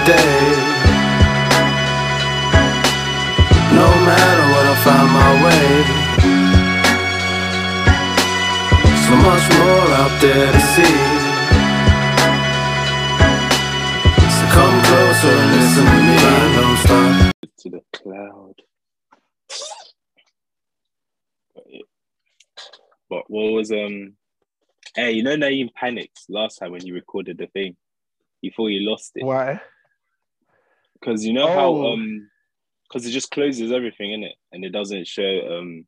every day. No matter what, I find my way. So much more out there to see. So come closer and listen to me. Don't stop. to the cloud. But, what was um? Hey, you know Naeem panicked last time when he recorded the thing. He thought he lost it Why? Because you know how Oh. um, because it just closes everything in it and it doesn't show um,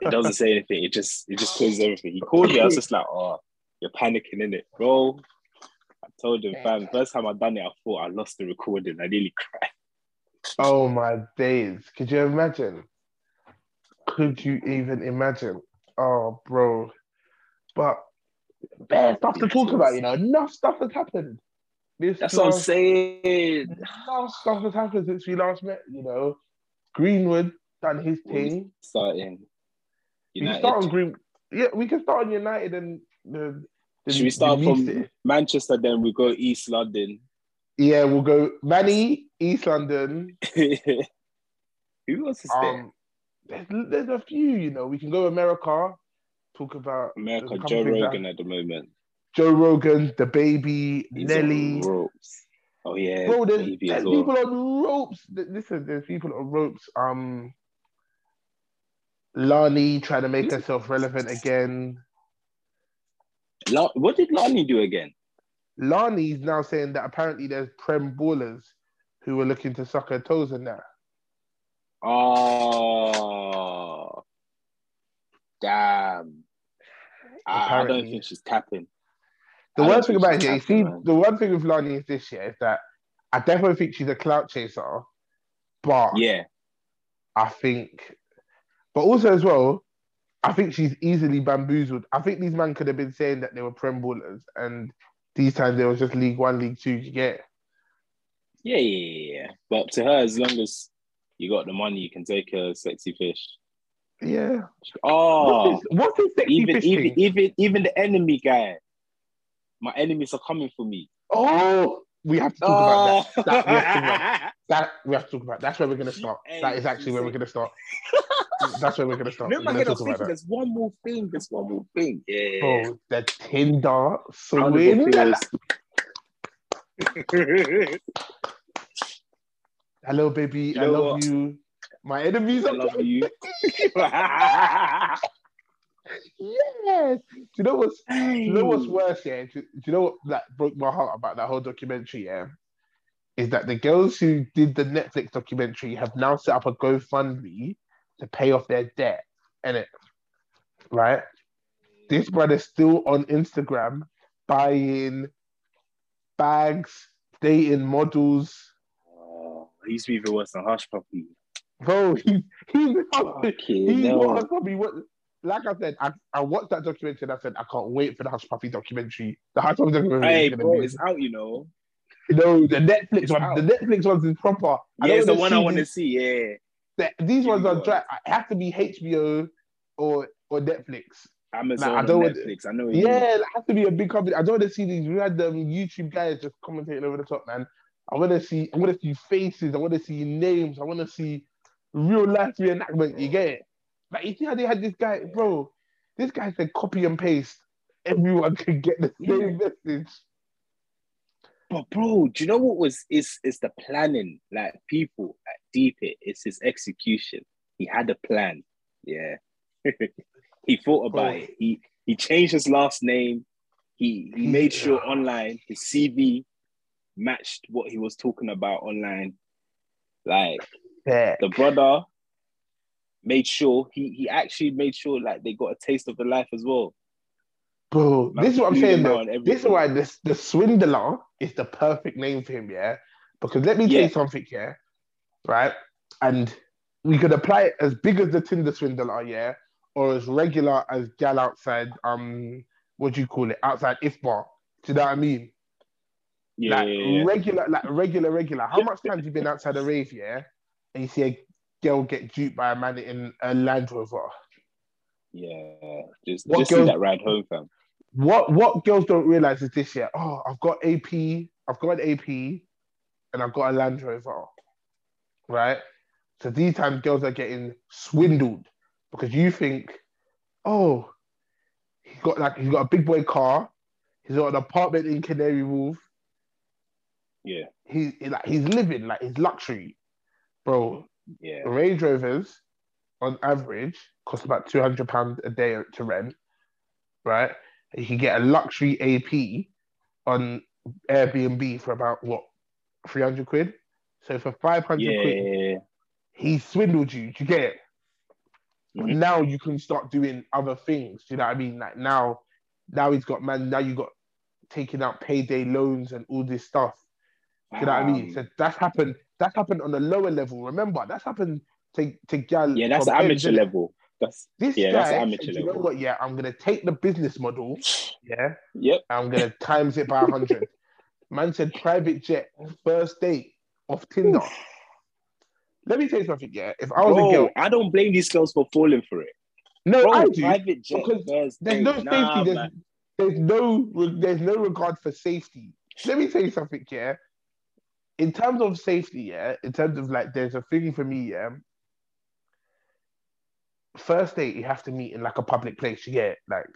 it doesn't say anything. It just it just closes everything. He called me. I was just like, oh, you're panicking in it, bro. I told him, fam. First time I done it, I thought I lost the recording. I nearly cried. Oh my days. Could you imagine? Could you even imagine? Oh, bro. But bare stuff to talk about, you know. Enough stuff has happened. This That's what I'm saying. Enough stuff has happened since we last met, you know. Greenwood done his thing. Starting. We start on Green. Yeah, we can start on United and the. the Should we start from. Manchester? Then we go East London. Yeah, we'll go Manny, East London. Who wants to stay? Um, there's, there's a few, you know. We can go America. Talk about America, Joe Rogan at the moment. Joe Rogan, the baby, He's Nelly. ropes. Oh yeah, Bro, there's, there's well. people on ropes. Listen, there's people on ropes. Um, Lani trying to make herself relevant again. La- what did Lani do again? Lani's now saying that apparently there's prem ballers who were looking to suck her toes in there. Oh, damn. I, I don't think she's tapping. The I don't thing about it, she's yeah, you tapping, see, the one thing with Lani is this year is that I definitely think she's a clout chaser, but Yeah, I think, but also as well, I think she's easily bamboozled. I think these men could have been saying that they were prem ballers, and these times they was just League One, League Two. You get yeah, yeah, yeah, yeah. But to her, as long as you got the money, you can take a sexy fish. yeah. Ah. Oh, What's this, what's this sexy even fish even thing? even even the enemy guy. My enemies are coming for me. Oh, we have to talk Oh. about that. Oh. That we have to talk about. That we have to talk about. That's where we're gonna start. That is actually where we're gonna start. That's where we're gonna start. No, We're my gonna head, I was talk thinking about that. there's one more thing. There's one more thing. Yeah. Oh, the Tinder Round swing. Hello, baby. You I love what? you. My enemies I are love you. Yes. Do you know what's do you know what's worse? Yeah. Do, do you know what that broke my heart about that whole documentary? Yeah, is that the girls who did the Netflix documentary have now set up a GoFundMe to pay off their debt, and it right. This brother's still on Instagram buying bags, dating models. Oh, he used to be even worse than Hushpuppi. Bro, he, he's Okay, He's no. what probably what. Like I said, I, I watched that documentary and I said I can't wait for the Hushpuppi documentary. The Hushpuppi documentary Hey, bro, be, it's out, you know. know, the Netflix It's one. out. The Netflix ones is proper. I Yeah, it's the one I want to see. Yeah. the- these Give ones one. dry. It has to be HBO or or Netflix. Amazon, I don't or want- Netflix. I know. what you mean. Yeah, it has to be a big company. I don't want to see these random YouTube guys just commentating over the top, man. I want to see. I want to see faces. I want to see names. I want to see real life reenactment. You get it? Like you see how they had this guy, bro. This guy said copy and paste. Everyone can get the same message. But bro, do you know what was? It's it's the planning. Like people, like deep it. It's his execution. He had a plan. Yeah. he thought about Bro. it. He he changed his last name. He he made Yeah. sure online his CV matched what he was talking about online. Like Yeah. the brother made sure he he actually made sure like they got a taste of the life as well. Bro, Man, this is what I'm saying though. This is why this the swindler is the perfect name for him, yeah. Because let me tell you something, yeah, right? And we could apply it as big as the Tinder swindler, yeah, or as regular as gal outside, um, what do you call it? Outside IFBAR. Do you know what I mean? Yeah, like yeah, yeah. regular, like regular, regular. How much times you been outside a rave, yeah, and you see a girl get duped by a man in a Land Rover? Yeah, just What just see that ride home, fam. What what girls don't realize is this year. Oh, I've got AP. I've got an AP. and I've got a Land Rover, right? So these times girls are getting swindled because you think, oh, he's got like he's got a big boy car, he's got an apartment in Canary Wharf, Yeah, he's like he's living like his luxury, bro. Yeah, Range Rovers, on average, cost about two hundred pounds a day to rent, right? You can get a luxury AP on Airbnb for about what three hundred quid. So for five hundred yeah, quid, he swindled you. Do you get it? Mhm. Now you can start doing other things. Do you know what I mean? Like now, now he's got man. Now you got taking out payday loans and all this stuff. Do you know what I mean? Um, So that's happened. That's happened on a lower level. Remember, that's happened to to gal. yeah, that's amateur level. That's This Yeah, guy, that's amateur you know what? Yeah, I'm gonna take the business model. Yeah, yep. I'm gonna times it by hundred. Man said private jet first date off Tinder. Let me tell you something. Yeah, if I was Bro, a girl, I don't blame these girls for falling for it. no, Bro, I do. private jet because There's date. no safety. Nah, there's, there's no there's no regard for safety. Let me tell you something, yeah. In terms of safety, yeah, in terms of like there's a thing for me, yeah. First date, you have to meet in like a public place, yeah. Like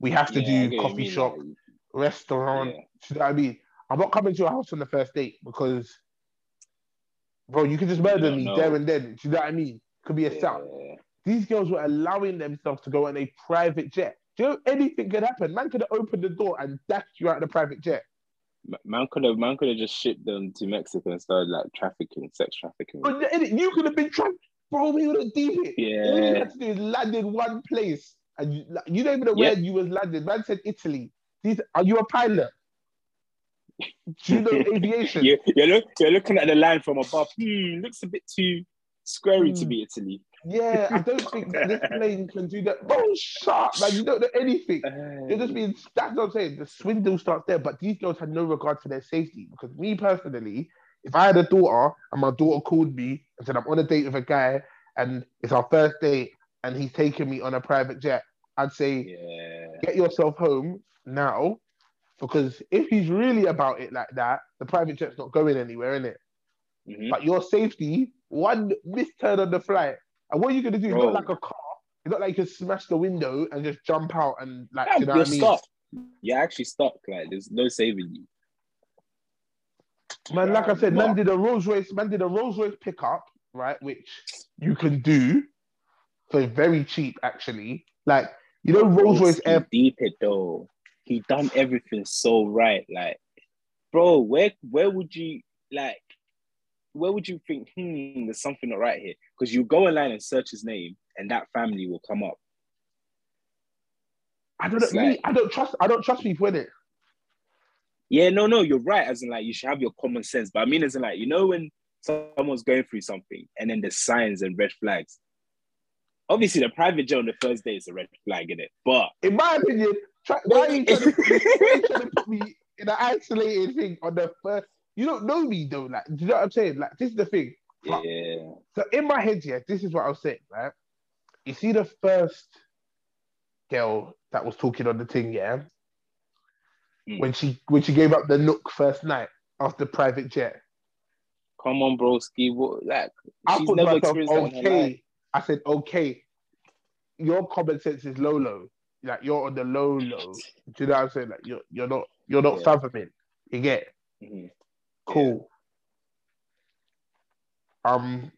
we have to Yeah, do coffee shop, restaurant. Yeah. You know what I mean? I'm not coming to your house on the first date because bro, you could just murder me know. there and then. Do you know what I mean? Could be a yeah. these girls were allowing themselves to go on a private jet. Do you know anything could happen? Man could have opened the door and dashed you out of the private jet. Ma- Man could have man could have just shipped them to Mexico and started like trafficking, sex trafficking. But you could have been trapped, bro. We would have deep it. All you had to do is land in one place, and you, like, you don't even know where you was landed. Man said Italy. These are you a pilot? Do you know aviation? You, you're, look, you're looking at the line from above. Hmm, looks a bit too squarey to Hmm. be Italy. Yeah, I don't think this plane can do that. Bro, shut man. You don't know anything. You're just being that's what I'm saying. The swindle starts there, but these girls had no regard for their safety. Because me personally, if I had a daughter and my daughter called me and said I'm on a date with a guy and it's our first date and he's taking me on a private jet, I'd say yeah. get yourself home now. Because if he's really about it like that, the private jet's not going anywhere, innit? Mhm. But your safety, one misturn on the flight. And what are you gonna do? It's Bro. not like a car. It's not like you can smash the window and just jump out and like Yeah, you know you're what I mean? stuck. You're actually stuck. Like there's no saving you. Man, like I said, man Nah. did a Rolls Royce, man did a Rolls Royce pickup, right? Which you can do for very cheap, actually. Like, you know, Rolls Royce Air. deep it though. He done everything so right. Like, bro, where where would you like? Where would you think? Hmm, there's something not right here. Because you go online and search his name, and that family will come up. I don't know. It's Me, I don't trust. I don't trust people in it. Yeah, no, no, you're right. As in, like, you should have your common sense. But I mean, as in, like, you know, when someone's going through something, and then there's signs and red flags. Obviously, the private jet on the first day is a red flag in it, but In my opinion, try, why are you trying to, why are you trying to put me in an isolated thing on the first? You don't know me though. Like, do you know what I'm saying? Like, this is the thing. Fuck. yeah, So in my head, yeah, this is what I was saying, right? You see the first girl that was talking on the thing, yeah? Mm. When she when she gave up the nook first night after private jet. come on, broski. What, like, I she's thought never myself, experienced that in her life. okay. I said, okay, your common sense is low low. Like you're on the low low. Do you know what I'm saying? Like you're you're not you're not Yeah. fathoming. You get Mhm. Cool. Um,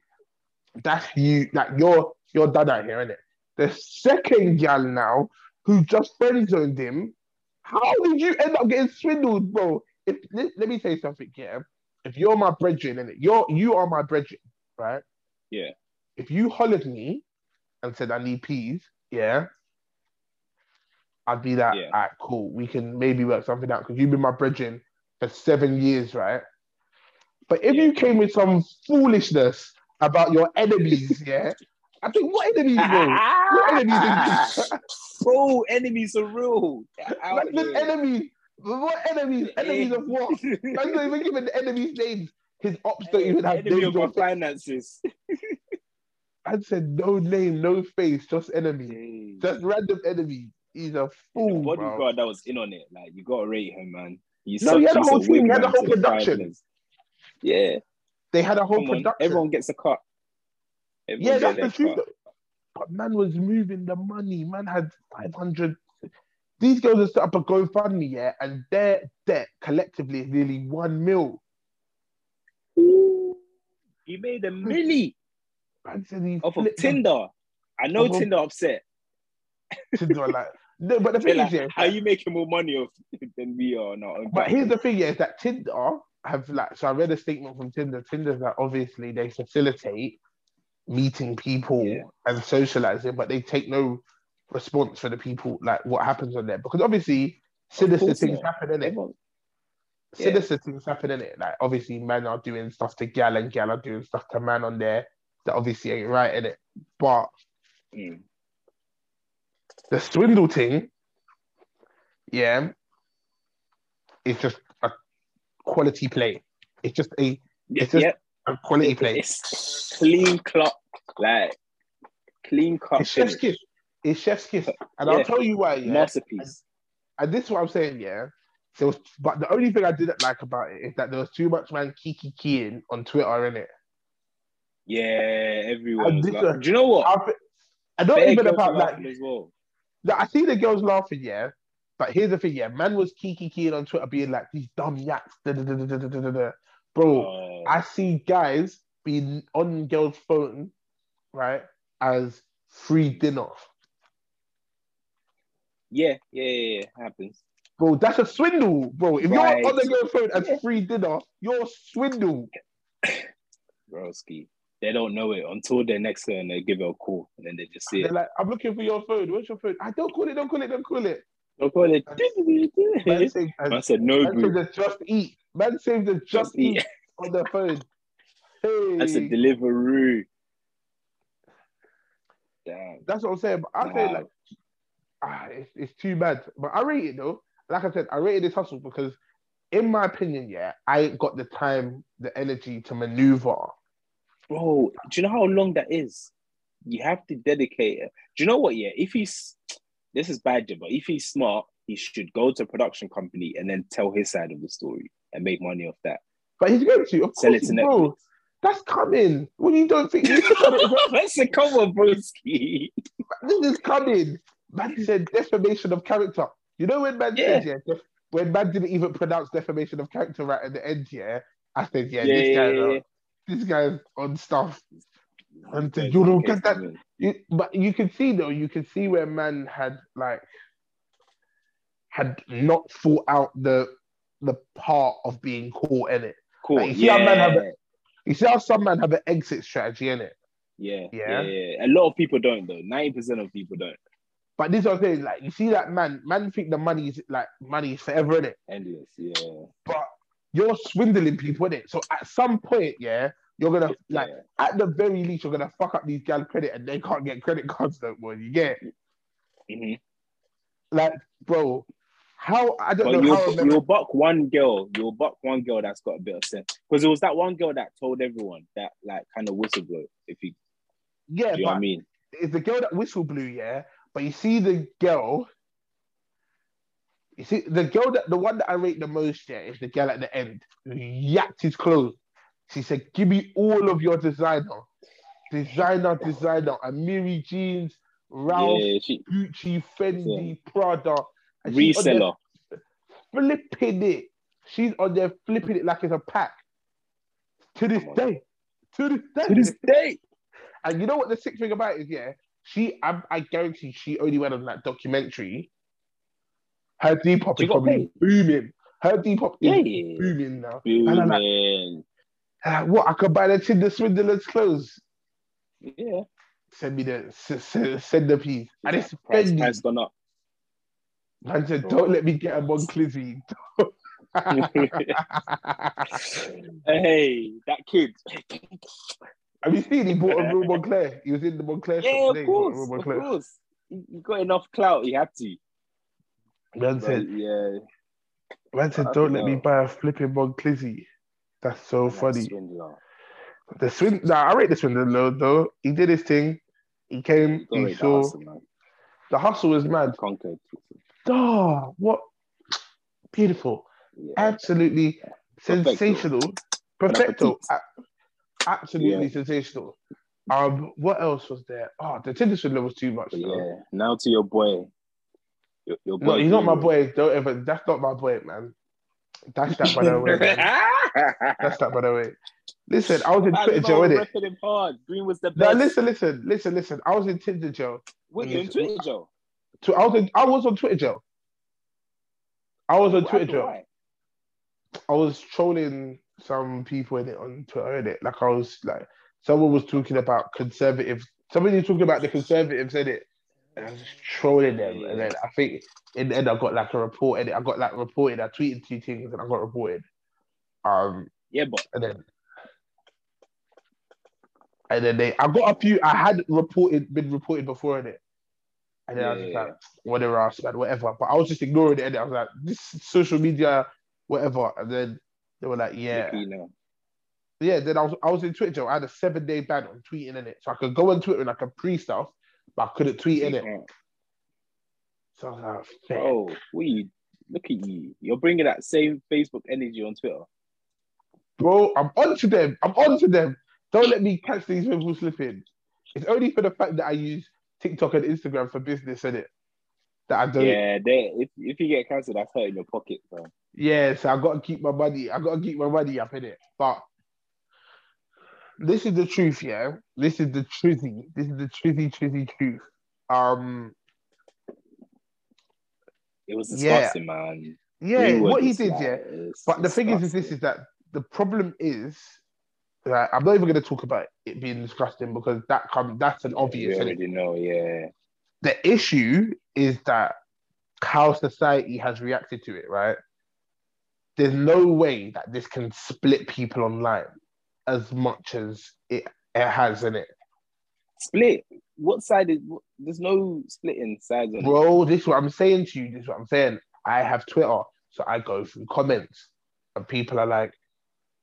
that's you. Like you're you're done out here, innit? The second gal now who just friend zoned him. How did you end up getting swindled, bro? If let, let me say something, yeah. If you're my brethren, innit? You're you are my brethren, right? Yeah. If you hollered me and said I need peas, yeah, I'd be like, Yeah. alright, cool. We can maybe work something out because you've been my brethren for seven years, right? But if you came with some foolishness about your enemies, yeah, I think what enemies, bro? What enemies? Bro, enemies are real. Like, the enemies. What enemies? Enemies of what? Man's not even giving the enemies names. His ops don't even have Enemy names of or finances. I said no name, no face, just enemy. Just random enemy. He's a the fool, bro. bodyguard that was in on it, like you gotta rate him, man. He's No, he had a whole team, he had a whole production. Yeah, They had a whole come on. production. Everyone gets a cut. Everyone yeah, that's the truth. cut. But man was moving the money. Man had 500. These girls have set up a GoFundMe, yeah, and their debt collectively is nearly one mil. Ooh, He made a milli Man said he off of Tinder. I know Off of- Tinder upset. Tinder, like, no, but the thing like, is, yeah, how you making more money off than we are now? But here's the thing, yeah, is that Tinder have like so I read a statement from Tinder. Tinder's like obviously they facilitate meeting people Yeah. and socializing, but they take no response for the people like what happens on there. Because obviously sinister things not. happen in it. Yeah. Sinister things happen in it. Like obviously men are doing stuff to gal and gal are doing stuff to man on there that obviously ain't right in it. But Mm. the swindle thing, yeah, it's just quality play. It's just a It's just yeah. a quality play. It's clean clock, like clean cut It's chef's kiss. It's chef's kiss. And Yeah. I'll tell you why, yeah. Masterpiece. And this is what I'm saying, yeah. There was, but the only thing I didn't like about it is that there was too much man kiki keying on Twitter in it. Yeah, everyone. And Was this like, Do you know what? I, I don't even about that. like. as well. I see the girls laughing, yeah. But here's the thing, yeah, man was kiki keying on Twitter being like these dumb yaks, da, da, da, bro. Oh. I see guys being on girls' phone, right, as free dinner. Yeah, yeah, yeah, yeah. happens. Bro, that's a swindle, bro. If right. you're on the girl's phone as free dinner, you're swindle. Broski. They don't know it until they're next to and they give her a call and then they just see and it. They're like, I'm looking for your phone. Where's your phone? I don't call it, don't call it, don't call it. They'll call it. Man said no, man boo. the just eat. Man saved the just, Just eat. eat. on the phone. Hey, That's a delivery. Damn. that's what I'm saying. But I say like, ah, it's, it's too bad. But I rate it though. Like I said, I rated this hustle because, in my opinion, yeah, I got the time, the energy to maneuver. Bro, do you know how long that is? You have to dedicate it. Do you know what? Yeah, if he's this is bad, yeah, but if he's smart, he should go to a production company and then tell his side of the story and make money off that. But he's going to, of Sell course, it to bro. Netflix. That's coming. When you don't think this is coming, That's a come on, broski. this is coming. Man said defamation of character. You know when man said yeah, when man didn't even pronounce defamation of character right at the end, yeah, I said yeah, Yeah, this yeah, yeah, yeah. this guy's on stuff. You don't get that. You, but you can see though, you can see where man had like had not thought out the the part of being caught in it. Cool. Like, you see how man have a- You see how some man have an exit strategy in it. yeah, Yeah. yeah, yeah. A lot of people don't though. Ninety percent of people don't. But this is what I'm saying, like you see that man, man think the money is like money is forever in it. Endless. Yeah. But you're swindling people in it. So at some point, yeah, you're gonna like at the very least, you're gonna fuck up these gal credit and they can't get credit cards no more. You get? Mhm. like, bro, how I don't But know you'll, how remember. you'll buck one girl. You'll buck one girl that's got a bit of sense. Because it was that one girl that told everyone that like kind of whistleblow. If you, Yeah, you I mean? it's the girl that whistle blew, yeah. But you see the girl. You see the girl that the one that I rate the most, yeah, is the girl at the end who yacked his clothes. She said, "Give me all of your designer, designer, designer, Amiri jeans, Ralph, Yeah, she Gucci, Fendi, Prada." And she's on there reseller. flipping it. She's on there flipping it like it's a pack. To this day, to this day, To this day. and you know what the sick thing about it is, yeah? She, I, I guarantee she only went on that documentary. Her Depop She is probably paid. booming. Her Depop Yeah, is yeah. booming now. And I'm like, "Ah, what? I could buy the Tinder swindler's clothes. Yeah. Send me the s- s- send the piece. And it's Price, Fendi. price gone up. Man said, don't let me get a Monclizzy. hey, that kid. Have you seen he bought a real Moncler? He was in the Moncler yeah, of he course, of course. You you got enough clout. You have to. Man But, said, yeah. man said, don't don't let me buy a flipping Monclizzy. That's so funny. Swindler. The swing, nah, I rate the swindler though, though. He did his thing. He came, he rate the saw. hustle. The hustle was mad. Conquered. Oh, what beautiful. Yeah. Absolutely Perfecto. sensational. Perfecto, absolutely sensational. Um, what else was there? Oh, the Tinder swindler was too much. Though. yeah, now to your boy. Your, your boy No, he's not my boy. Don't ever. That's not my boy, man. That's that by the way. That's that by the way. Listen, I was in Twitter were innit? repping him hard. Green was the best. No, listen, listen, listen, listen. I was in Tinder jail. What you in Twitter, Joe? I was in, I was on Twitter jail. I was on Twitter jail. I was trolling some people in it on Twitter, in it. Like I was like, someone was talking about conservative. Somebody was talking about the conservatives in it. And I was just trolling them. And then I think in the end I got like a report and. I got like reported. I tweeted two things and I got reported. Um, Yeah, but and then and then they I got a few I had reported been reported before in it. And then I was just Yeah. like, whatever else, man, whatever. But I was just ignoring it and I was like, this social media, whatever. And then they were like, yeah. Yeah, then I was I was in Twitter. I had a seven day ban on tweeting in it. So I could go on Twitter and I could pre stuff, but I couldn't tweet in it. So I was like. Oh, what you look at you. You're bringing that same Facebook energy on Twitter. Bro, I'm on to them. I'm on to them. Don't let me catch these people slipping. It's only for the fact that I use TikTok and Instagram for business, in it? That I don't. Yeah. Yeah, they, if if you get cancelled, that's hurting your pocket, bro. so I gotta keep my money. I gotta keep my money up in it. But this is the truth, yeah. This is the truthy. This is the truthy, truthy truth. Um, It was Yeah. disgusting, man. yeah, Greenwood what he did, like, yeah. But the thing is, is this is that the problem is that I'm not even going to talk about it being disgusting because that come that's an obvious. innit? already know, yeah. The issue is that how society has reacted to it, right? There's no way that this can split people online as much as it, it has in it. Split. What side is? What, there's no splitting sides on it. Bro, this is what I'm saying to you. This is what I'm saying. I have Twitter, so I go through comments, and people are like,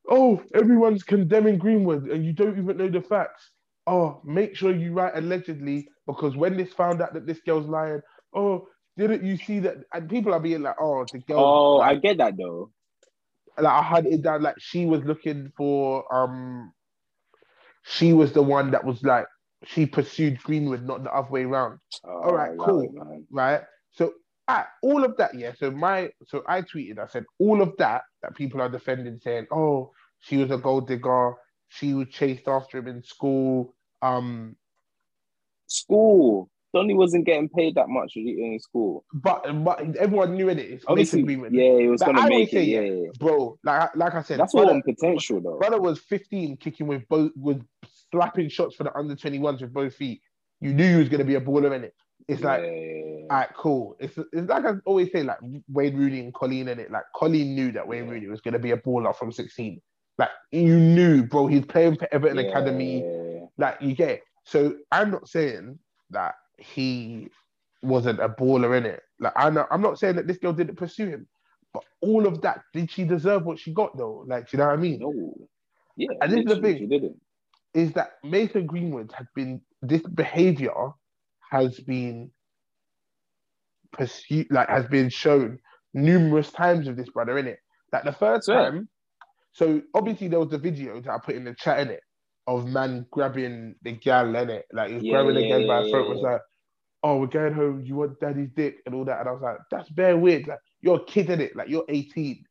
"Oh, everyone's condemning Greenwood, and you don't even know the facts." Oh, make sure you write allegedly because when this found out that this girl's lying, oh, didn't you see that? And people are being like, "Oh, the girl." Oh, I get that though. Like I had it down like she was looking for um she was the one that was like she pursued Greenwood, not the other way around. Oh, All right, cool. man. right? So I, all of that, yeah. So my, so I tweeted, I said all of that that people are defending, saying, "Oh, she was a gold digger. She was chased after him in school." Um, School. Donny wasn't getting paid that much in school. but but everyone knew it. It's Obviously, yeah, he was Like, gonna I make it. Yeah, yeah, bro. Like like I said, That's all brother, on potential though. brother was 15, kicking with both, with slapping shots for the under 21s with both feet. You knew he was gonna be a baller in it. It's like. Yeah, yeah. All right, cool. It's it's like I always say, like Wayne Rooney and Colleen in it. Like Colleen knew that Wayne Rooney was gonna be a baller from 16. Like you knew, bro. He's playing for Everton Academy. Like you get it. So I'm not saying that he wasn't a baller in it. Like I know, I'm not saying that this girl didn't pursue him, but all of that, did she deserve what she got though? Like, do you know what I mean? No. Yeah, And this is the thing. Is that Mason Greenwood had been this behavior has been pursued, like has been shown numerous times with this brother in it. Like the first Yeah. time, so obviously there was the video that I put in the chat in it of man grabbing the gal in it, like he was Yeah, grabbing the yeah, gal by her throat, was like, "Oh, we're going home. You want daddy's dick and all that," and I was like, "That's very weird. Like you're a kid in it, like you're 18."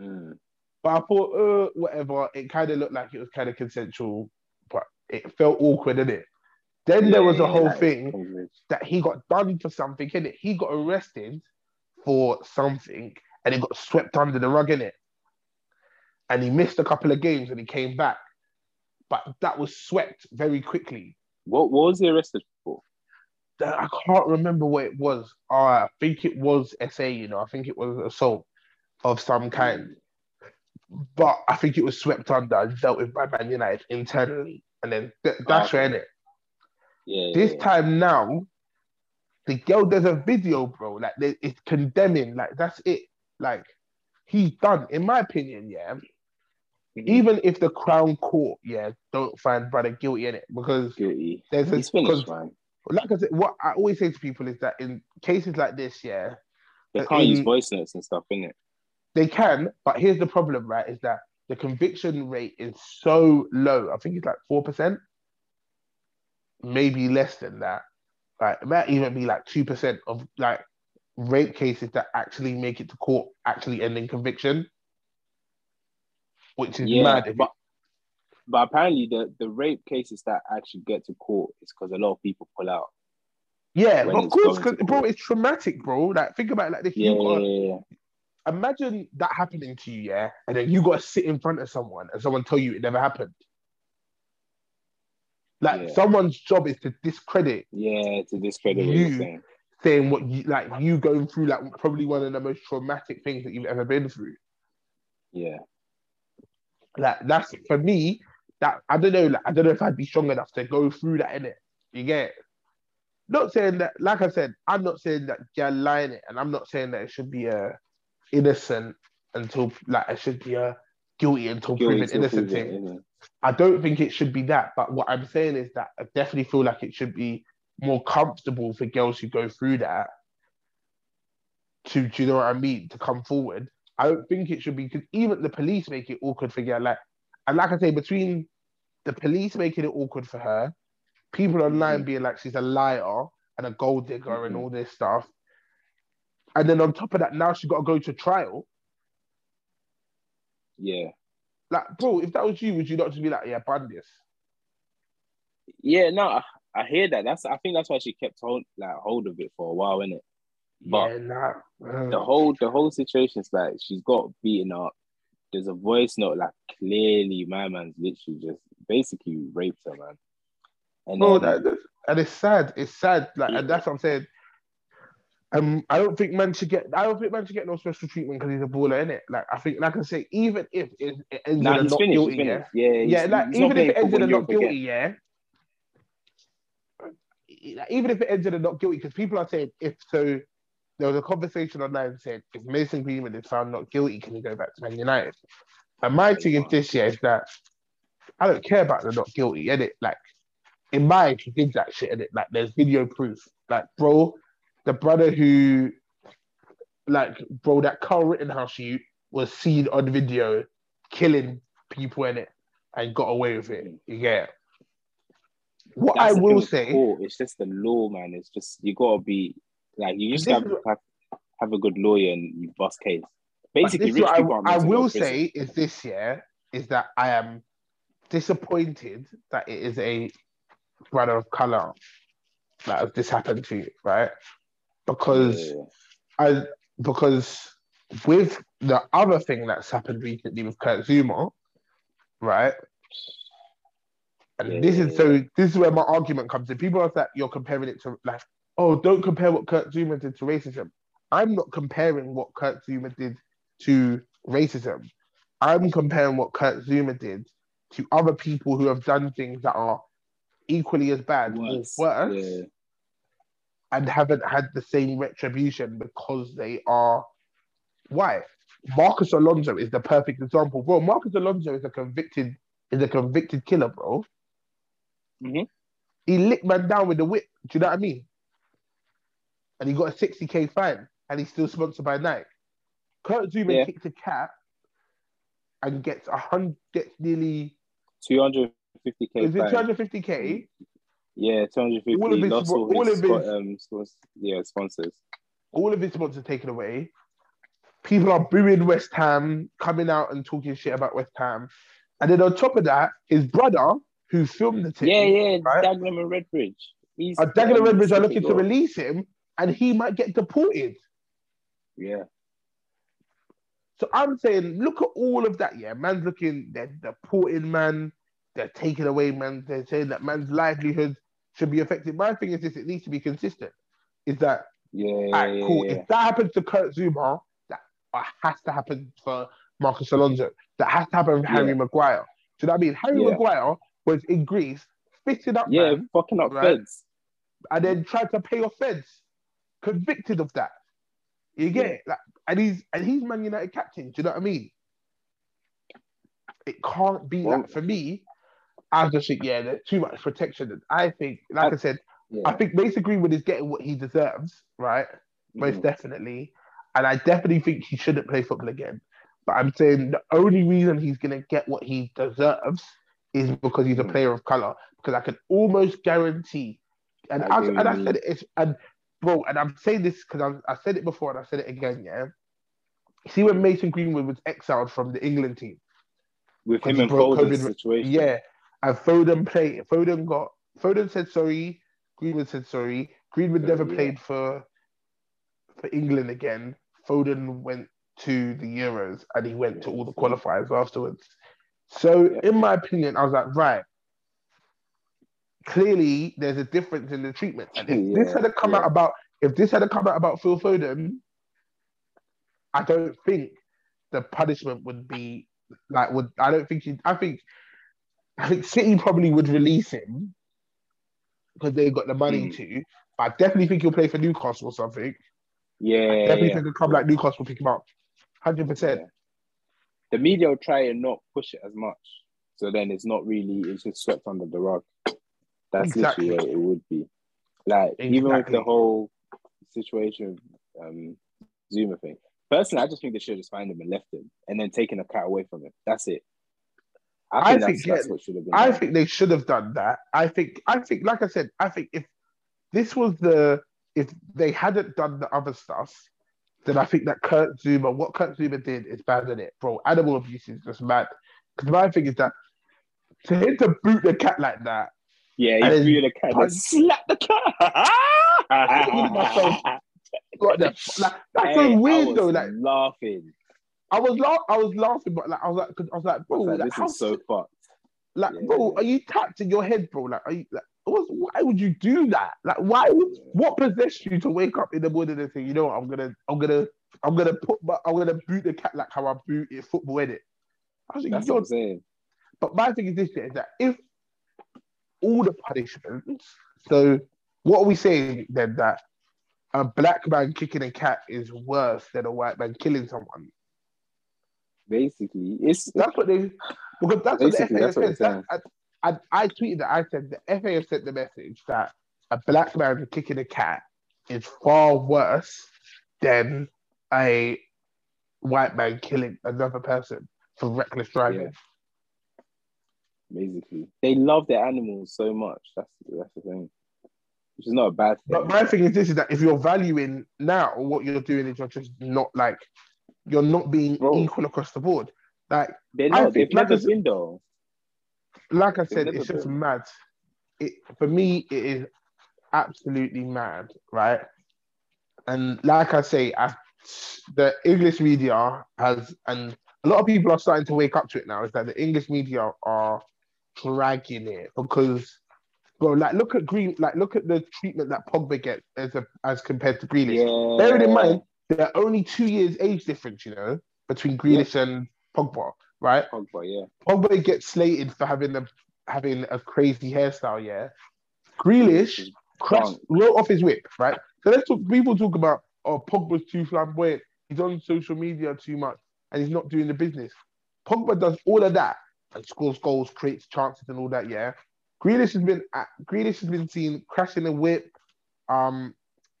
Mm. But I thought, uh, whatever. It kind of looked like it was kind of consensual, but it felt awkward in it. Then there was a Yeah, whole thing that he got done for something in it. He got arrested for something and it got swept under the rug in it. And he missed a couple of games and he came back. But that was swept very quickly. What, what was he arrested I can't remember what it was. Uh, I think it was SA, you know, I think it was assault of some kind. But I think it was swept under and dealt with by Man United internally. And then th- that's where in it. Yeah. This yeah, time now, the girl does a video, bro. Like they- it's condemning. Like that's it. Like he's done, in my opinion. Yeah. yeah. Even if the Crown Court, yeah, don't find brother guilty in it because guilty. there's a He's finished, because, man. Like I said, what I always say to people is that in cases like this, yeah, They uh, can't use voice notes and stuff, innit? they can. But here's the problem, right? Is that the conviction rate is so low. I think it's like four percent, maybe less than that. Like it might even be like two percent of like rape cases that actually make it to court actually ending conviction, which is Yeah, mad. but but apparently the the rape cases that actually get to court is because a lot of people pull out. Yeah, of course, going 'cause, to bro, it's traumatic, bro. Like, think about it like this. Yeah, You got, yeah, yeah. imagine that happening to you, yeah, and then you got to sit in front of someone and someone tell you it never happened. Like, someone's job is to discredit yeah, to discredit what You- you're saying. saying what you like, you going through like probably one of the most traumatic things that you've ever been through. Yeah, Like, that's for me. That I don't know. Like, I don't know if I'd be strong enough to go through that in it. You get. it? Not saying that, like I said, I'm not saying that you're lying it, and I'm not saying that it should be a innocent until like it should be a guilty until Guilty proven innocent proven thing. innocent. I don't think it should be that. But what I'm saying is that I definitely feel like it should be more comfortable for girls who go through that to, do you know what I mean, to come forward. I don't think it should be because even the police make it awkward for girls. Like, and like I say, between the police making it awkward for her, people online Mhm. being like she's a liar and a gold digger and Mhm. all this stuff, and then on top of that, now she's got to go to trial. Yeah, Like, bro, if that was you, would you not just be like, yeah, ban this? yeah. No, I, I hear that. That's I think that's why she kept hold like hold of it for a while, innit? But yeah, nah. uh, the whole the whole situation's like she's got beaten up. There's a voice note like clearly my man's literally just basically raped her, man. And Bro, then, that, and it's sad. It's sad. Like, Yeah. and that's what I'm saying. Um, I don't think man should get. I don't think man should get no special treatment because he's a baller, in it. Like, I think, like I say, even if it, it ends nah, in a not finished. guilty, yeah. Yeah, yeah, like even if it ends in a not guilty, yeah. Even if it ends in a not guilty, because people are saying if so, there was a conversation online saying if Mason Greenwood is found not guilty, can he go back to Man United? And my thing is this year is that I don't care about the not guilty, in it. Like in my he did that shit in it. Like there's video proof. Like bro, the brother who, like bro, that Carl Rittenhouse shoot was seen on video killing people in it and got away with it. You get it? What That's I will say, court, it's just the law, man. It's just you gotta be like you just have, is- have have a good lawyer and you bust case. Basically, rich what people I, I to will say is this year is that I am disappointed that it is a brother of color that has this happened to, you, right? Because Yeah. I because with the other thing that's happened recently with Kurt Zouma, right? And Yeah, this is so this is where my argument comes in. People are like you're comparing it to like, oh, don't compare what Kurt Zouma did to racism. I'm not comparing what Kurt Zouma did to racism. I'm comparing what Kurt Zouma did to other people who have done things that are equally as bad Worse. or worse Yeah. and haven't had the same retribution because they are white. Marcos Alonso is the perfect example, bro. Marcos Alonso is a convicted is a convicted killer, bro. Mhm. He licked man down with the whip. Do you know what I mean? And he got a 60k fine, and he's still sponsored by Nike. Kurt Zouma Yeah. kicked a cat and gets a hundred, gets nearly 250k. is it 250k? Yeah, 250. All of his- lost all, all his, of his- um, yeah, sponsors. all of his sponsors taken away. People are booing West Ham, coming out and talking shit about West Ham. And then on top of that, his brother, who filmed the thing, Yeah, yeah, right? Dagenham and Redbridge. He's uh, Dagenham and Redbridge are looking to release him, and he might get deported. Yeah, So I'm saying, look at all of that. Yeah, man's looking, they're deporting man, they're taking away man, they're saying that man's livelihood should be affected. My thing is this: it needs to be consistent. Is that yeah, yeah, cool. yeah. If that happens to Kurt Zouma, that uh, has to happen for Marcos Alonso. That has to happen for Harry Yeah. Maguire. Do you know what I mean? Harry. Maguire was in Greece, fitted up, yeah, man, fucking up right? feds. and then tried to pay off feds. Convicted of that. You get it? Like, and he's and he's Man United captain. Do you know what I mean? It can't be Well- that for me. I just think, yeah, there's too much protection. I think, like I, I- said, Yeah. I think Mason Greenwood is getting what he deserves, right? most Mhm. definitely. And I definitely think he shouldn't play football again. But I'm saying the only reason he's gonna get what he deserves is because he's a Mm. player of color. Because I can almost guarantee, and I I, and I said it, it's and bro, and I'm saying this because I said it before and I said it again. Yeah. See when Mason Greenwood was exiled from the England team. with him and Foden's COVID situation. Yeah, and Foden played. Foden got. Foden said sorry. Greenwood said sorry. Greenwood Yeah, never yeah. played for for England again. Foden went to the Euros and he went to all the qualifiers afterwards. So, in my opinion, I was like, right. Clearly, there's a difference in the treatment. And if this had come out about, if this had come out about Phil Foden, I don't think the punishment would be like would. I don't think he. I think. I think City probably would release him because they've got the money Mm. to. But I definitely think he'll play for Newcastle or something. Yeah, definitely yeah. think a club like Newcastle will pick him up. Hundred percent. The media will try and not push it as much, so then it's not really it's just swept under the rug. That's Exactly. literally what it would be. Like even with the whole situation, um, Zouma thing. Personally, I just think they should have just fined him and left him, and then taken a cat away from him. That's it. I I think, think, that's, yeah, that's what should have been. I done. think they should have done that. I think, I think, like I said, I think if this was the, if they hadn't done the other stuff, then I think that Kurt Zouma, what Kurt Zouma did is bad in it, bro. Animal abuse is just mad. Because my thing is that to him to boot the cat like that, Yeah, And he then threw the cat punch- slap the cat. like, that, like that's Hey, so I weird though. Like laughing. I was laugh, I was laughing, but like I was like, 'cause I was like, bro, was like, like, this is so fucked. Like, Yeah. bro, are you tapped in your head, bro? Like, are you like, what's, why would you do that? Like, why would what possessed you to wake up in the morning and say, you know what, I'm gonna, I'm gonna, I'm gonna put, my, I'm gonna boot the cat like how I boot it football in it. I was like, That's what I'm saying. but my thing is this: is that if all the punishments, so what are we saying then that a black man kicking a cat is worse than a white man killing someone? Basically, it's That's what they because that's what the that's FA what said. That, I, I, tweeted that I said the FA have sent the message that a black man kicking a cat is far worse than a white man killing another person for reckless driving. Yeah. Basically they love their animals so much. That's that's the thing, which is not a bad thing. But my thing is this: is that if you're valuing now, what you're doing is you're just not like you're not being Bro. equal across the board. Like They're I not. think, They've like never been though. like I said, it's just been. mad. It for me, it is absolutely mad, right? And like I say, I, the English media has, and a lot of people are starting to wake up to it now. Is that the English media are dragging it because, bro, like look at Green, like look at the treatment that Pogba gets as a, as compared to Grealish. Yeah. Bearing in mind, there are only two years age difference, you know, between Grealish and Pogba, right? Pogba, yeah. Pogba gets slated for having a having a crazy hairstyle, yeah. Grealish crashed, wrote off his whip, right? So let's talk. People talk about oh Pogba's too flamboyant. He's on social media too much, and he's not doing the business. Pogba does all of that and scores goals, creates chances, and all that. Yeah. Grealish has been at, Grealish has been seen crashing a whip. Um,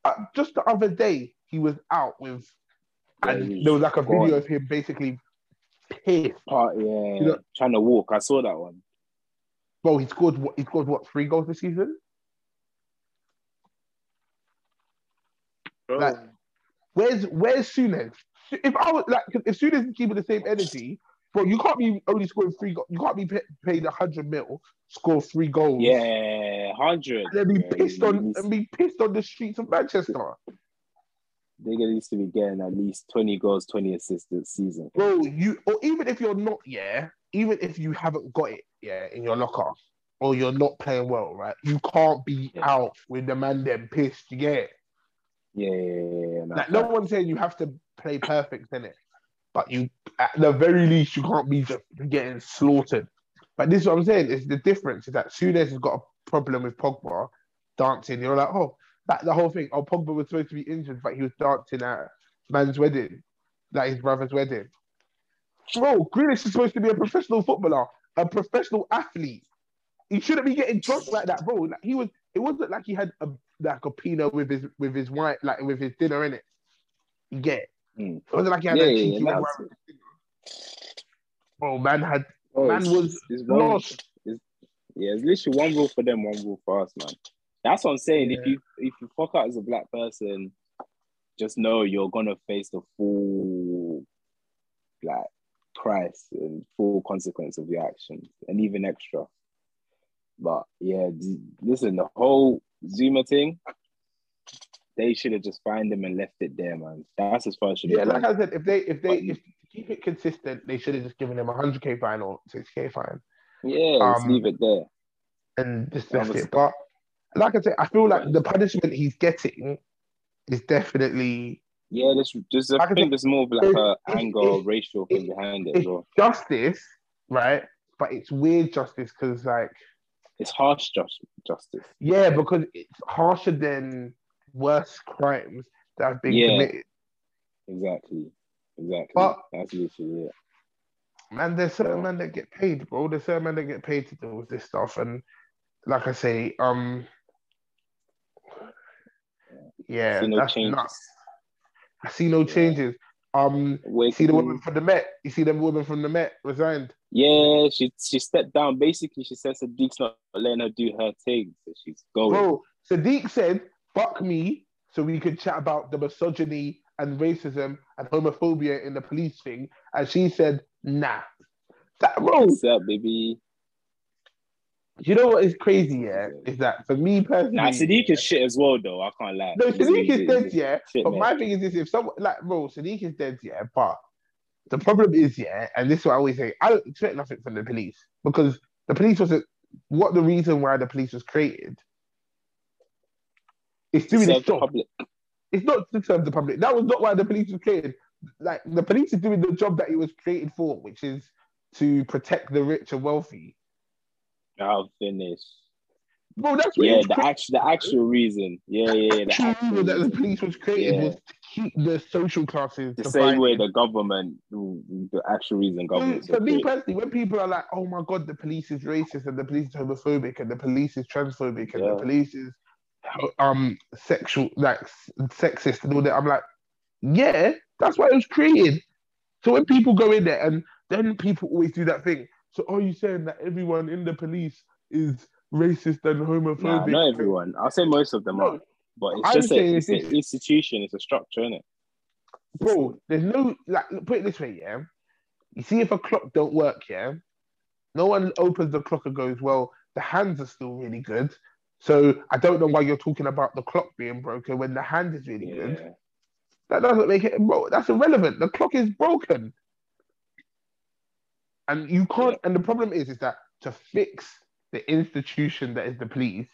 uh, just the other day he was out with, and was there was like a video of him basically pissed. Part, yeah. You know- Trying to walk. I saw that one. Bro, he scored what? He scored what? Three goals this season. Like, where's where's Souness? If I was like, if Souness is keeping the same energy, you can't be only scoring three. Go- you can't be pa- paid a hundred mil, score three goals, Yeah, hundred. and then be Yeah, pissed on and be pissed on the streets of Manchester, They get used to be getting at least twenty goals, twenty assists this season. bro. You or even if you're not, yeah, even if you haven't got it, yeah, in your locker, or you're not playing well, right? You can't be Yeah. out with the man them pissed. You get it? Yeah, yeah, yeah. yeah, nah, Like no one's saying you have to play perfect in it, but you at the very least you can't be just getting slaughtered. But this is what I'm saying is the difference is that Souness has got a problem with Pogba dancing. You're like, oh, that the whole thing. Oh, Pogba was supposed to be injured, but he was dancing at man's wedding, like his brother's wedding. Bro, Grealish is supposed to be a professional footballer, a professional athlete. He shouldn't be getting drunk like that, bro. Like he was. It wasn't like he had a like a pinot with his with his wine, like with his dinner in it. You get. Mm. It wasn't like he had Yeah, a yeah, cheeky yeah, red. Bro, man had Oh, man it's- was it's one- lost. Yeah, it's literally one rule for them, one rule for us, man. That's what I'm saying. If you if you fuck out as a black person, just know you're gonna face the full like price and full consequence of your actions, and even extra. But yeah, d- listen, the whole Zouma thing, they should have just fined him and left it there, man. That's as far as should Yeah, like. I said, if they if they if to keep it consistent, they should have just given him a hundred k fine or six k fine Yeah, just um, leave it there. and just left was- it. But like I said, I feel like the punishment he's getting is definitely Yeah, there's just I Like think there's more of like a anger or racial thing behind it well. justice, right? But it's weird justice because like It's harsh just, justice. yeah, because it's harsher than worse crimes that have been Yeah. committed. Exactly. Exactly. But- That's literally it. Man, there's certain men that get paid, bro. There's certain men that get paid to deal with this stuff, and like I say, um, yeah, no that's changes. nuts. I see no changes. Um, Wait, see the woman from the Met. You see the woman from the Met resigned. Yeah, she she stepped down. Basically, she says Sadiq's not letting her do her thing, so she's going. Bro, Sadiq said, "Fuck me," so we could chat about the misogyny and racism and homophobia in the police thing, and she said, "Nah." That bro, What's up, baby? you know what is crazy? Yeah, is that for me personally? Nah, Sadiq is shit as well, though. I can't lie. No, Sadiq he's- is dead, yeah. shit, But man. my thing is this: if someone like bro, Sadiq is dead, yeah. But the problem is, yeah, and this is what I always say: I don't expect nothing from the police because the police wasn't what the reason why the police was created. It's doing serve its the job. public. It's not to serve the public. That was not why the police was created. Like the police is doing the job that it was created for, which is to protect the rich and wealthy. I'll finish. Bro, that's what Yeah, the actual, the actual reason. Yeah, yeah, yeah. The actual actual reason that the police was created Yeah. was to keep the social classes The same way the government, the actual reason mm, So, government. for me personally, when people are like, "Oh my god, the police is racist and the police is homophobic and the police is transphobic and Yeah. the police is um sexual, like sexist and all that," I'm like, "Yeah, that's why it was created." So when people go in there and then people always do that thing. So are you saying that everyone in the police is racist and Nah, homophobic? not everyone. I'll say most of them No, are, but it's I'm just a, it's- an institution. It's a structure, isn't it? bro, there's no like put it this way, yeah. You see, if a clock don't work, yeah, no one opens the clock and goes, "Well, the hands are still really good." So I don't know why you're talking about the clock being broken when the hand is really good. That doesn't make it, bro. That's irrelevant. The clock is broken, and you can't. And the problem is, is that to fix the institution that is the police,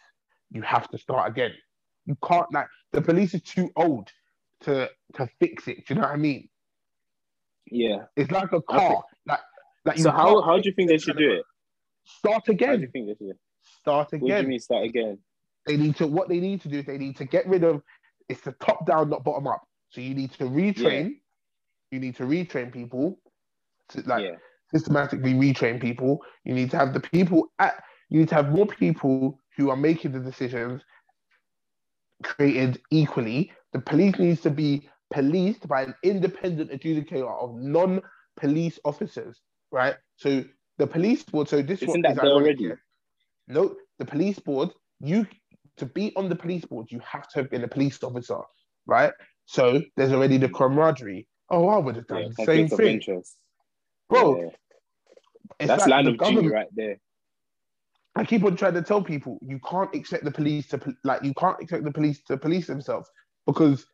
you have to start again. You can't like the police is too old to to fix it. Do you know what I mean? Yeah. It's like a car. think- like, like So how how do you think they should do it? start How do you again? think they should? Start What do you again. mean start again? They need to. What they need to do is they need to get rid of. It's the top down, not bottom up. So you need to retrain. You need to retrain people. To, like yeah. systematically retrain people. You need to have the people at. You need to have more people who are making the decisions created equally. The police needs to be policed by an independent adjudicator of non-police officers, right? So the police board. So this Isn't one that is already? No, the police board. You to be on the police board, you have to have been a police officer, right? So there's already the camaraderie. Oh, I would have done yeah. the same thing, interest. bro. Yeah. That's like land the of G government- right there. I keep on trying to tell people you can't expect the police to like you can't expect the police to police themselves because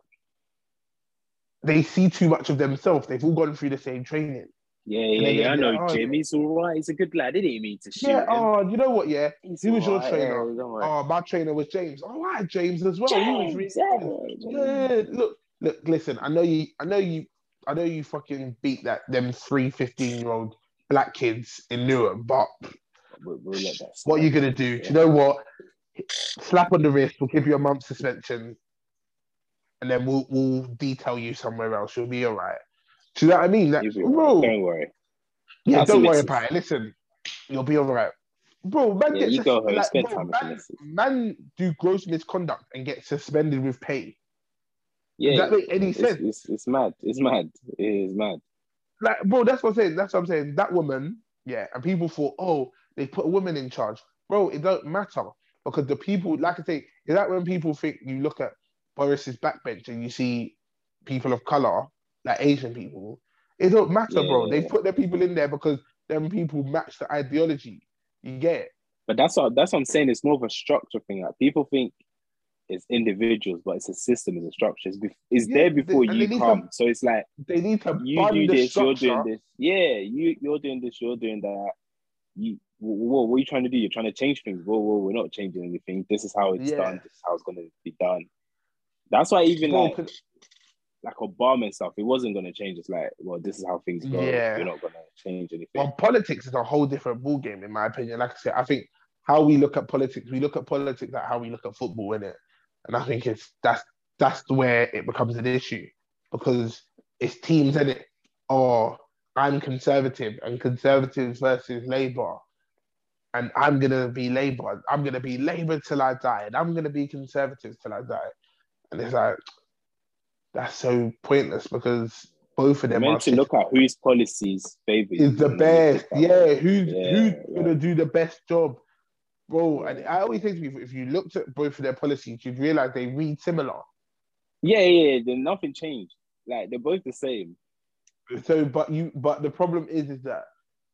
they see too much of themselves. They've all gone through the same training. Yeah, yeah, yeah. I know oh, Jim. He's all right. He's a good lad. He didn't mean to shoot Yeah. him. Oh, you know what? Yeah. He's who was your alright, trainer? yeah, don't. Oh, my trainer was James. Oh, I had James as well. He was really yeah. James. Yeah. Look, look. Listen. I know you. I know you. I know you fucking beat that them three 15 year old black kids in Newham, but We'll, we'll what are you gonna do? Do you know what? Slap on the wrist. We'll give you a month suspension, and then we'll we'll detail you somewhere else. You'll be all right. Do you know what I mean? That, bro. Don't worry. yeah, That's don't worry illicit. about it. Listen, you'll be all right, bro. Man Yeah, you sus- go home, like, spend bro, time with the man, man do gross misconduct and get suspended with pay. Yeah, Does that make any it's, sense? It's, it's mad. It's mad. It is mad. like, bro, that's what I'm saying. That's what I'm saying. That woman, yeah, and people thought, oh, they put a woman in charge. Bro, it don't matter because the people, like I say, is that when people think you look at Boris's backbench and you see people of color, like Asian people, it don't matter, Yeah, bro. They put their people in there because them people match the ideology. You get it? But that's what that's what I'm saying. It's more of a structure thing. Like people think it's individuals, but it's a system, it's a structure. It's, bef- it's Yeah, there before you they need come. So it's like They need to you do this, you're doing this. Yeah, you you're doing this, you're doing that. You whoa, what are you trying to do? You're trying to change things. Whoa, whoa, we're not changing anything. This is how it's Yeah. done. This is how it's gonna be done. That's why even Bro, like like Obama and stuff, it wasn't gonna change. It's like, well, this is how things go. Yeah. You're not gonna change anything. Well, politics is a whole different ballgame, in my opinion. Like I said, I think how we look at politics, we look at politics like how we look at football, in it, and I think it's that's that's where it becomes an issue because it's teams in it. Or I'm conservative, and conservatives versus Labour, and I'm gonna be Labour. I'm gonna be Labour till I die, and I'm gonna be conservative till I die. And it's like that's so pointless because both of them are meant to look at whose policies favor is the and then look best. Yeah, who's Yeah, who's yeah. gonna do the best job, bro? And I always say to people, if you looked at both of their policies, you'd realize they read similar. Yeah, yeah, yeah. Then nothing changed. Like they're both the same. So, but you, but the problem is, is that,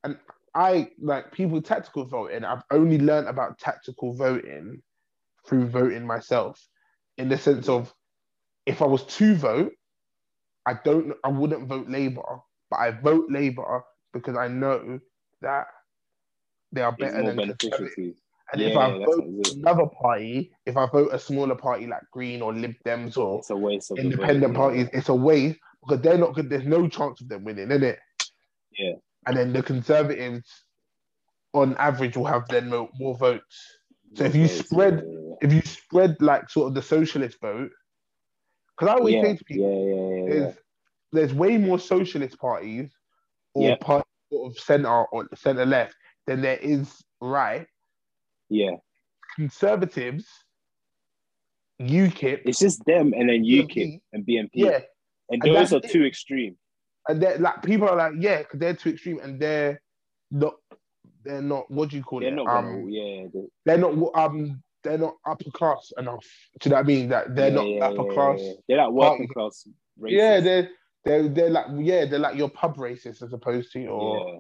and I like people tactical voting. I've only learned about tactical voting through voting myself, in the sense of, if I was to vote, I don't, I wouldn't vote Labour, but I vote Labour because I know that they are better than beneficial Conservative. And Yeah, if I vote what it is. another party, if I vote a smaller party like Green or Lib Dems or It's a waste of independent vote, parties, it's a waste because they're not good. There's no chance of them winning, is it? Yeah. And then the Conservatives, on average, will have then more, more votes. So if you spread- If you spread like sort of the socialist vote, because I always yeah, say to people, yeah, yeah, there's there's way more socialist parties or sort of centre or centre left than there is right. yeah. Conservatives, UKIP, It's just them and then UKIP and BNP. yeah, and and those are that's too extreme. and they're like people are like, yeah, because they're too extreme and they're not, they're not. What do you call They're it? not um, yeah, they- they're not what um, they're not upper class enough. Do you know what I mean? That they're yeah, not yeah, upper yeah, class. yeah. They're like working class. Racists. Yeah, they're they're they're like yeah, they're like your pub racists as opposed to your yeah.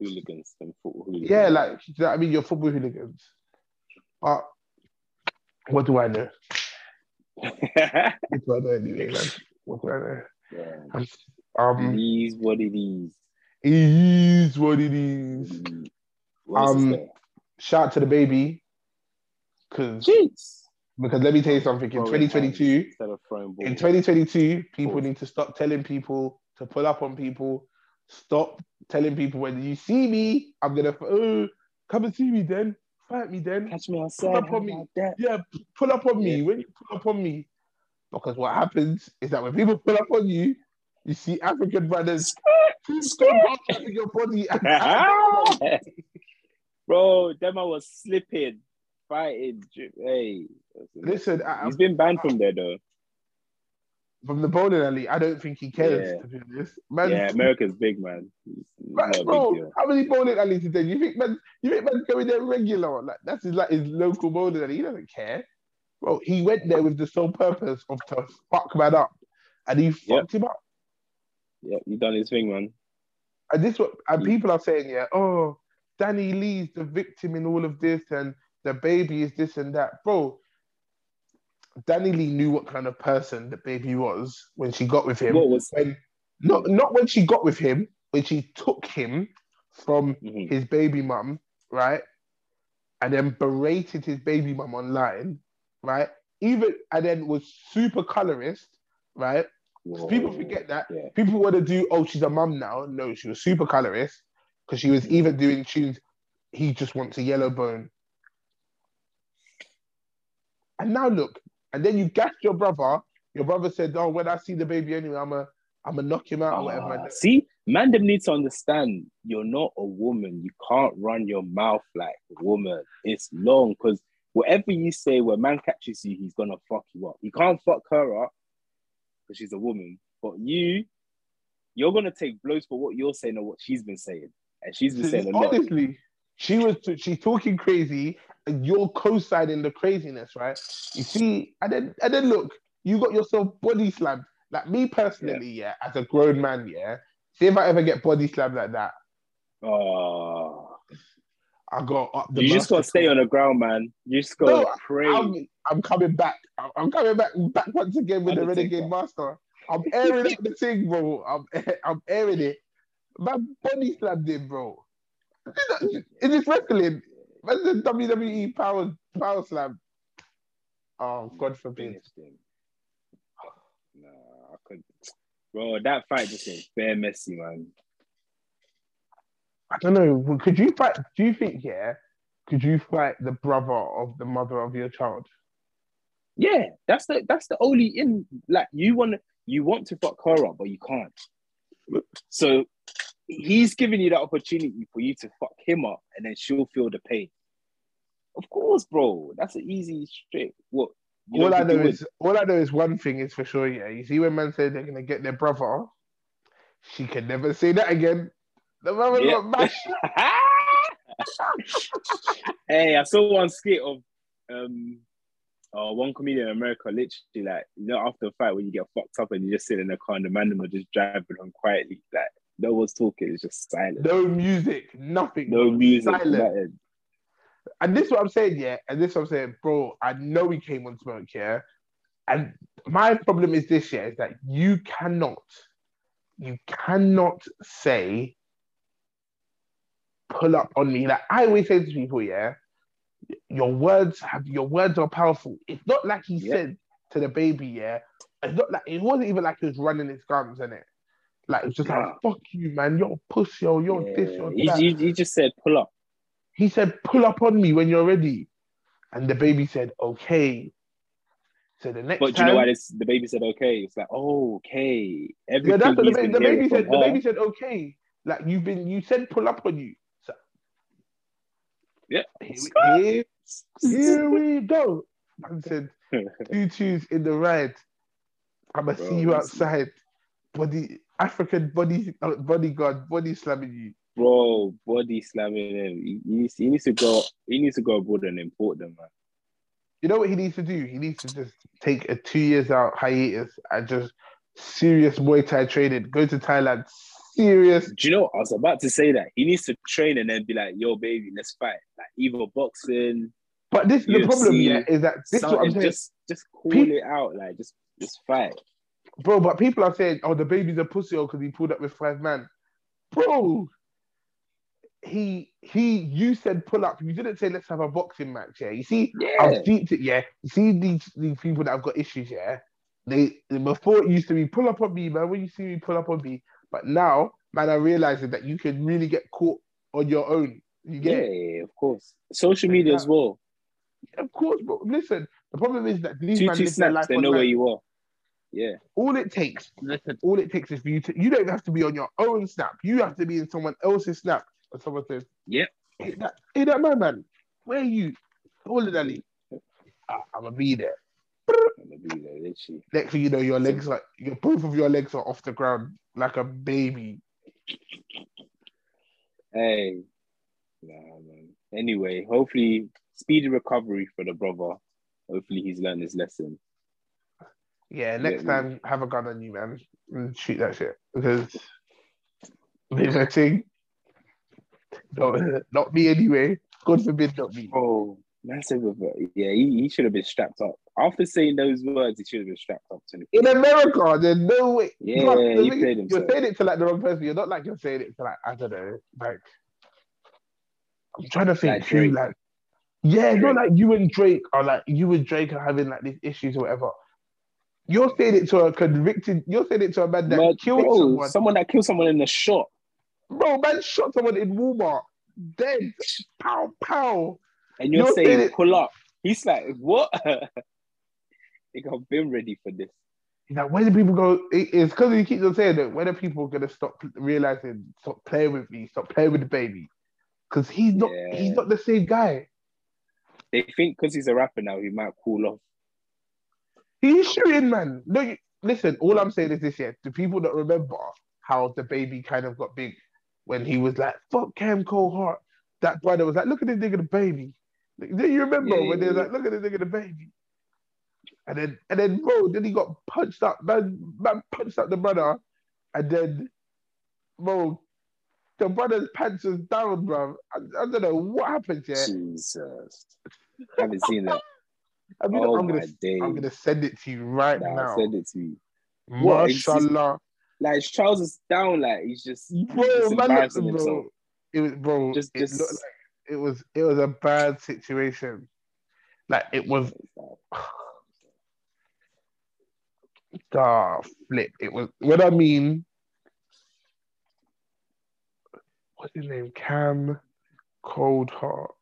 Hooligans and football hooligans. yeah, like do you know what I mean, your football hooligans. But what do I know? What do I know anyway, man? What do I know? yeah. Um, It is what it is. it is what it is. Mm. What else is Um. Shout out to DaBaby, because because let me tell you something. In 2022, instead of throwing balls. in 2022, people need to stop telling people to pull up on people. Stop telling people when you see me, I'm gonna oh, come and see me then, fight me then. Catch me outside. up on me. about that? Yeah, pull up on me Yeah. when you pull up on me. Because what happens is that when people pull up on you, you see African brothers stop your body. And, Bro, them I was slipping, fighting. Hey, listen, I, he's been banned from there though. from the bowling alley, I don't think he cares. Yeah. To be honest, man. yeah, America's big man. Man, a big bro, how many bowling alleys is there? You think man? You think man's going there regular? Like that's his like his local bowling alley. He doesn't care. Bro, he went there with the sole purpose of to fuck man up, and he fucked him up. Yeah, he done his thing, man. And this what and people are saying, yeah, oh, DaniLeigh's the victim in all of this, and DaBaby is this and that, bro. DaniLeigh knew what kind of person DaBaby was when she got with him. What was? When not not when she got with him, when she took him from Mhm. his baby mum, right, and then berated his baby mum online, right, even and then was super colorist, right. 'Cause people forget that Yeah, people want to do, oh, she's a mum now. No, she was super colorist because she was Mm-hmm. even doing tunes. He just wants a yellow bone. And now look, and then you gassed your brother. Your brother said, "Oh, when I see DaBaby anyway, I'm a, I'm gonna knock him out or whatever." Ah, see, man, them need to understand you're not a woman. You can't run your mouth like a woman. It's long because whatever you say, when man catches you, he's gonna fuck you up. You can't fuck her up because she's a woman. But you, you're gonna take blows for what you're saying or what she's been saying, and she's been saying a lot. Honestly, she was she's talking crazy, you're co-signing the craziness, right? You see, and then and then look, you got yourself body slammed. Like me personally, yeah, as a grown man, yeah. See if I ever get body slammed like that, Oh, I got up the you just gotta stay on the ground, man. You just gotta No, pray. I'm, I'm coming back. I'm- coming back back once again with the Renegade Master. I'm airing out the thing, bro. I'm I'm airing it. Man, body slammed him, bro. Is this wrestling? That's the WWE power power slam. Oh, God forbid. Nah, I couldn't. Bro, that fight just went bare messy, man. I don't know. Could you fight? Do you think, yeah? Could you fight the brother of the mother of your child? Yeah, that's the that's the only in like you want you want to fuck her up, but you can't. So he's giving you that opportunity for you to fuck him up, and then she'll feel the pain. Of course, bro. That's an easy trick. What? all I know is all I know is one thing is for sure. Yeah, you see when man said they're gonna get their brother, she can never say that again. The mother Yeah. got hey, I saw one skit of um uh, one comedian in America, literally like you know after a fight when you get fucked up and you just sit in the car and the man will just driving on quietly, like no one's talking, it's just silent. No music, nothing. No music, silent. nothing. And this is what I'm saying, yeah. And this is what I'm saying, bro. I know we came on smoke, yeah. And my problem is this, yeah, is that you cannot, you cannot say, pull up on me. Like I always say to people, yeah, your words have your words are powerful. It's not like he Yeah. said to DaBaby, yeah. It's not like it wasn't even like he was running his guns in it. Like it's just like fuck you, man. You're a pussy, yo. You're this, Yeah. you're He, that. he, he just said pull up. He said, pull up on me when you're ready. And DaBaby said, okay. So the next But do time, you know why this DaBaby said okay? It's like, oh, okay. yeah, Everything that's what the, DaBaby said. DaBaby said, okay. Like you've been, you said pull up on you. So Yeah. here, we- here, here we go. Man said, two twos in the ride. I'ma Bro, see you outside. Body African body uh, bodyguard body slamming you. Bro, body slamming him. He, he, needs, he needs to go. He needs to go abroad and import them, man. You know what he needs to do? He needs to just take a two years out hiatus and just serious Muay Thai training. Go to Thailand, serious. Do you know? I was about to say that he needs to train and then be like, "Yo, baby, let's fight." Like either boxing, But this the problem, yeah, is that this is what I'm saying, Just, just call Pe- it out. Like just, just fight. bro. But people are saying, "Oh, DaBaby's a pussy," oh, because he pulled up with five man, bro. He he, you said pull up. You didn't say let's have a boxing match. Yeah, you see, Yeah, I've deeped it. Yeah, you see these these people that have got issues. Yeah, they before it used to be pull up on me, man. When you see me pull up on me, but now, man, I'm realizing that you can really get caught on your own. You yeah, get it? of course. Social media as well. Of course, bro. Listen, the problem is that these Two men two live their snaps. life They know where you are. Yeah, all it takes, listen, all it takes is for you to, you don't have to be on your own snap. You have to be in someone else's snap. And someone says, Yep. hey, that, hey, that man, man, where are you? Hold it, Ali. Ah, I'm gonna be there. I'm gonna be there. Next thing you know, your legs like your both of your legs are off the ground like a baby. Hey, nah, man. Anyway, hopefully, speedy recovery for the brother. Hopefully, he's learned his lesson. Yeah, next Yeah, time have a gun on you, man, and shoot that shit because the thing. No, not me anyway. God forbid, not me. Oh, massive. Yeah, he, he should have been strapped up. After saying those words, he should have been strapped up to In America, there's no way. Yeah, Plus, the he thing is, You're saying it to like the wrong person. You're not like you're saying it to like I don't know, like I'm trying to think Like who like yeah, Drake. not like you and Drake are like you and Drake are having like these issues or whatever. You're saying it to a convicted. You're saying it to a man that But, killed bro, someone. someone that killed someone in the shop. Bro, man shot someone in Walmart, dead. Pow pow. and you're, You're saying saying pull up. He's like, what? Think I've been ready for this. He's like, where do people go? It's because he keeps on saying that. When are people gonna stop realizing, stop playing with me, stop playing with DaBaby? Because he's not. Yeah. He's not the same guy. They think because he's a rapper now, he might cool off. He's shooting, man. No, you, listen. All I'm saying is this: yeah, the people that remember how DaBaby kind of got big when he was like, "Fuck Cam Coldheart." That brother was like, "Look at this nigga, DaBaby." Do you remember Yeah, when they yeah, was like, "Look at this nigga, DaBaby"? And then, and then, bro, then he got punched up. Man, man punched up the brother, and then, bro, the brother's pants was down, bro. I, I don't know what happened here. Jesus. I haven't seen that. I mean, oh I'm gonna. I'm gonna send it to you right Nah, now. send it to. What, Mashallah, Like his trousers down, like he's just, bro, just man, himself. bro. It was, bro. Just, it just like it was, it was a bad situation. Like it was, ah, flip. It was. What I mean, what's his name? Cam Coldheart.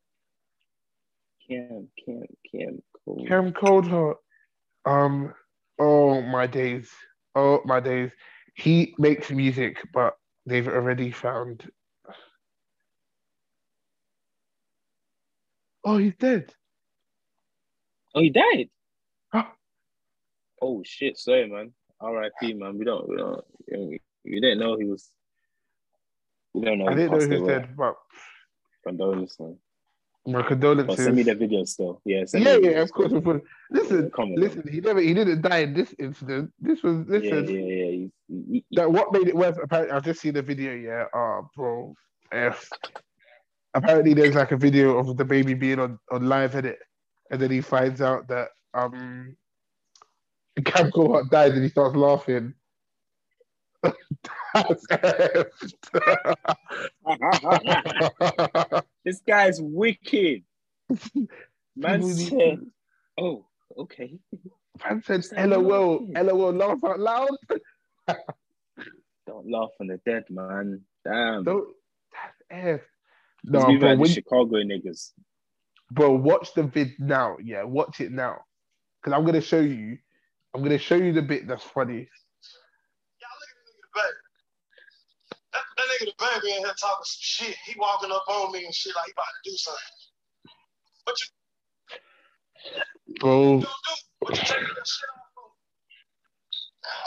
Cam, Cam, Cam, cool. Cam Coldheart. Um. Oh my days. Oh my days. He makes music, but they've already found. Oh, he's dead. Oh, he died. Oh shit! Sorry, man. R.I.P. Man. We don't, we don't, we we didn't know he was. We don't know. I didn't know he was away. dead, but Condolences, man. My But condolences. send me the video still. Yeah. Yeah, yeah, of course, of course. Listen, Come on. listen. He never, he didn't die in this incident. This was, Yeah, listen. yeah, yeah. He, he, he, That what made it worse? Apparently, I've just seen the video. Yeah, oh, bro. F. Apparently, there's like a video of DaBaby being on on live edit, and then he finds out that um, Cam Coldheart died, and he starts laughing. This guy's wicked. Man said, "Oh, okay." Man said, "LOL. LOL, laugh out loud." Don't laugh on the dead, man. Damn. Don't. That's F. No, bro, like when, Chicago niggas. bro, watch the vid now. Yeah, watch it now, because I'm gonna show you. I'm gonna show you the bit that's funny. Y'all look at the nigga DaBaby. That, that nigga DaBaby in here talking some shit. He walking up on me and shit like he about to do something. What you Bro, gonna do? What you taking that shit off for?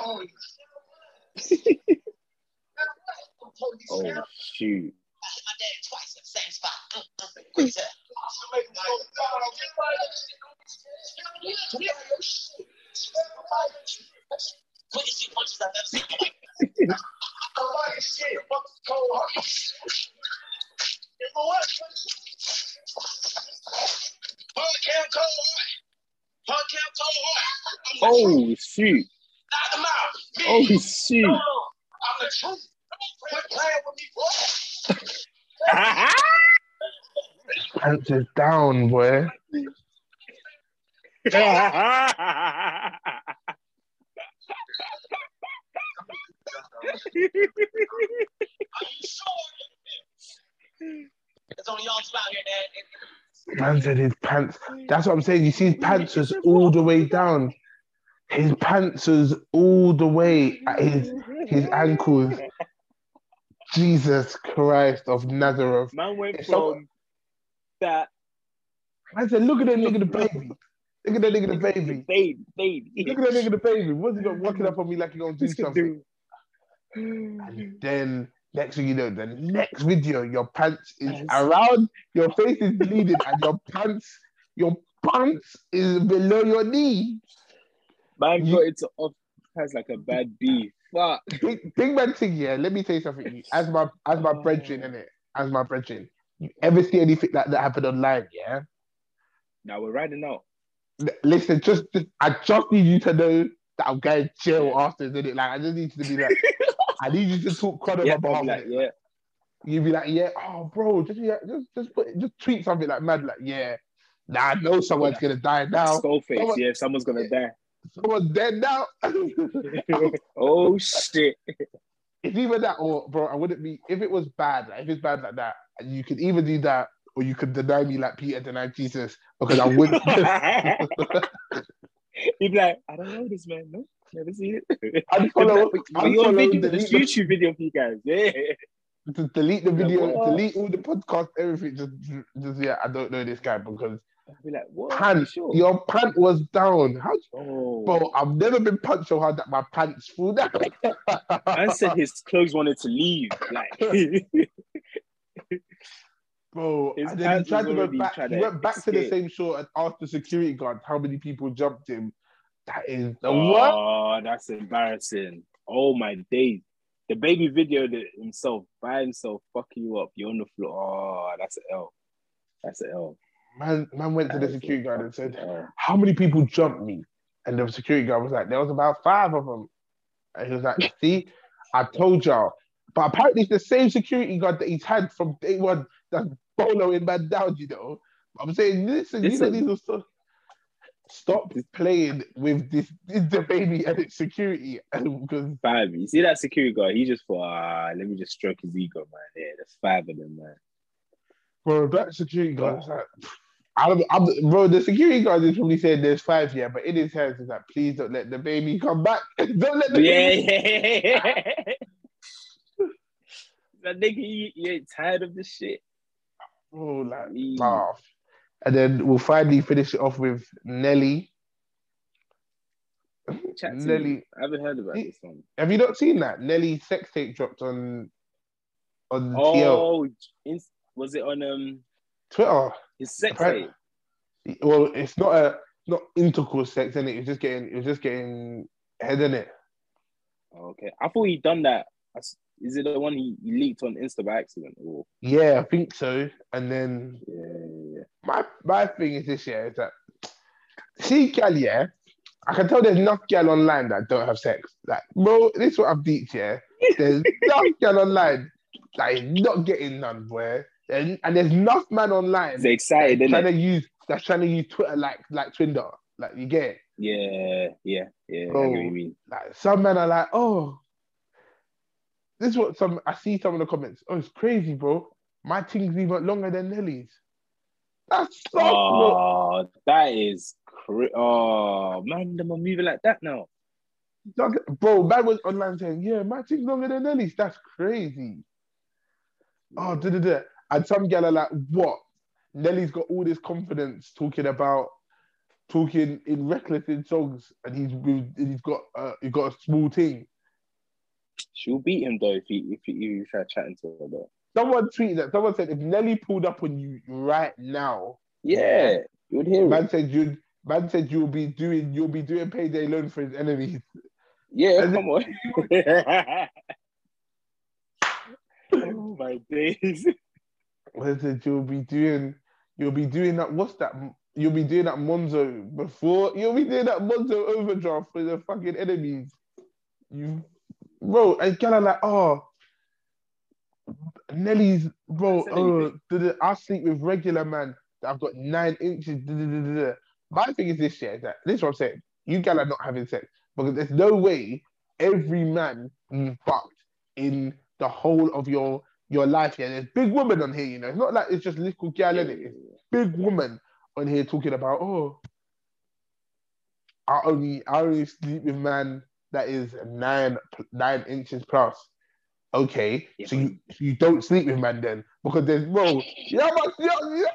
Oh, Oh shoot. my dad twice in the same spot. Quick tap. Quickest two punches I've. Oh shoot. Knock him out. Me. Oh No, shoot. no. I'm the truth. Quit playing with me, boy. pants is down, boy. It's only y'all two out here, Dad. Man said his pants. That's what I'm saying. You see, his pants was all the way down. His pants was all the way at his his ankles. Jesus Christ of Nazareth. Man went someone- from that I said, look at that nigga DaBaby. Look at that nigga DaBaby. baby, baby. Look at that nigga DaBaby. What's he got walking up on me like he gonna do something? And then next thing you know, the next video, your pants is Yes. around, your face is bleeding, and your pants, your pants is below your knee. Man You- got into off has like a bad beef. Fuck. Big, big man thing, yeah. Let me tell you something. As my as my brethren, oh. innit? As my brethren. You ever see anything like that happen online, yeah? Now we're riding out. Listen, just, just I just need you to know that I'm going to jail after, innit? Like I just need you to be like, I need you to talk crud Yeah, I'm like, innit? yeah. You'd be like, yeah, oh bro, just yeah, just just put just tweet something like mad, like, yeah. Nah, I know someone's gonna die now. Skull face. someone- Yeah, someone's gonna die. Someone's dead now. oh shit. it's either that or bro, I wouldn't be if it was bad, like if it's bad like that, you could either do that or you could deny me like Peter denied Jesus because I wouldn't He'd be like, I don't know this man. No, never seen it. I'd follow, but, I'd your video, this the- YouTube video for you guys. Yeah. to delete the video, what? delete all the podcast, everything. Just, just yeah, I don't know this guy because I'd be like, what? Pant, sure? your pant was down. How, Oh. bro? I've never been punched so hard that my pants flew down. Man said his clothes wanted to leave. Like, Bro, His and then he tried to go back. He went back to the same shore and asked the security guard how many people jumped him. That is the what? oh, that's embarrassing. Oh my days. DaBaby videoed it himself by himself, fucking you up. You're on the floor. Oh, that's an L. That's an L. Man, man went to the That is a security guard and said, L. "How many people jumped me?" And the security guard was like, "There was about five of them." And he was like, "See, I told y'all." But apparently, it's the same security guard that he's had from day one that's boloing man down. You know, I'm saying, listen, you Listen. don't need to stop. Stop playing with this, this DaBaby and its security and because Five. You see that security guard? He just thought, ah, let me just stroke his ego, man. Yeah, there's five of them, man. bro, that security guard is like, I don't, I'm, bro, the security guard is probably saying there's five here, but in his head, is like, please don't let DaBaby come back. don't let the Yeah, baby. yeah. that nigga, you, you ain't tired of this shit. Bro, like, laugh. And then we'll finally finish it off with Nelly. Chat to me. Nelly, I haven't heard about this one. have you not seen that? Nelly sex tape dropped on on TL Oh, in, was it on um Twitter. his sex tape? Well, it's not a not intercourse sex, in it. It's just getting it's just getting head in it. Oh, okay, I thought he'd done that. I s- it the one he, he leaked on Insta by accident? Or Yeah, I think so. And then yeah, yeah, yeah. my my thing is this year is that see gal, yeah. I can tell there's enough gal online that don't have sex. Like, bro, this is what I've deeped, yeah. There's enough gal online that is not getting none, boy. And, and there's enough man online It's excited, that's trying it? to use that's trying to use Twitter like like Twinder. Like you get it? Yeah, yeah, yeah. I Bro. mean. Like some men are like, oh, this is what some I see some of the comments. Oh, it's crazy, bro. My thing's even longer than Nelly's. That's so. Oh, that is cra- oh man, them are moving like that now. Bro, man was online saying, yeah, my thing's longer than Nelly's. That's crazy. Oh, da, da, da. And some gal are like, what? Nelly's got all this confidence talking about talking in reckless in songs, and he's he's got uh, he's got a small team. She'll beat him though if he if he, if he try chatting to her though. Someone tweeted that. Someone said if Nelly pulled up on you right now, Yeah, you would hear it. man said you'd man said you'll be doing you'll be doing payday loan for his enemies. Yeah, And- come on. oh my days. Man said you'll be doing you'll be doing that. What's that? You'll be doing that Monzo before. You'll be doing that Monzo overdraft for the fucking enemies. You, bro, and kind of like, oh, Nelly's, bro. Oh, anything. da- da, I sleep with regular man that I've got nine inches. My thing is this, yeah, is that this is what I'm saying. You gal are not having sex because there's no way every man you've fucked in the whole of your your life. Yeah, there's big women on here. You know, it's not like it's just little gal in it. It's big woman on here talking about oh, I only I only sleep with man that is nine nine inches plus. Okay, Yeah, so you you don't sleep with man then because there's bro yeah but yeah, yeah,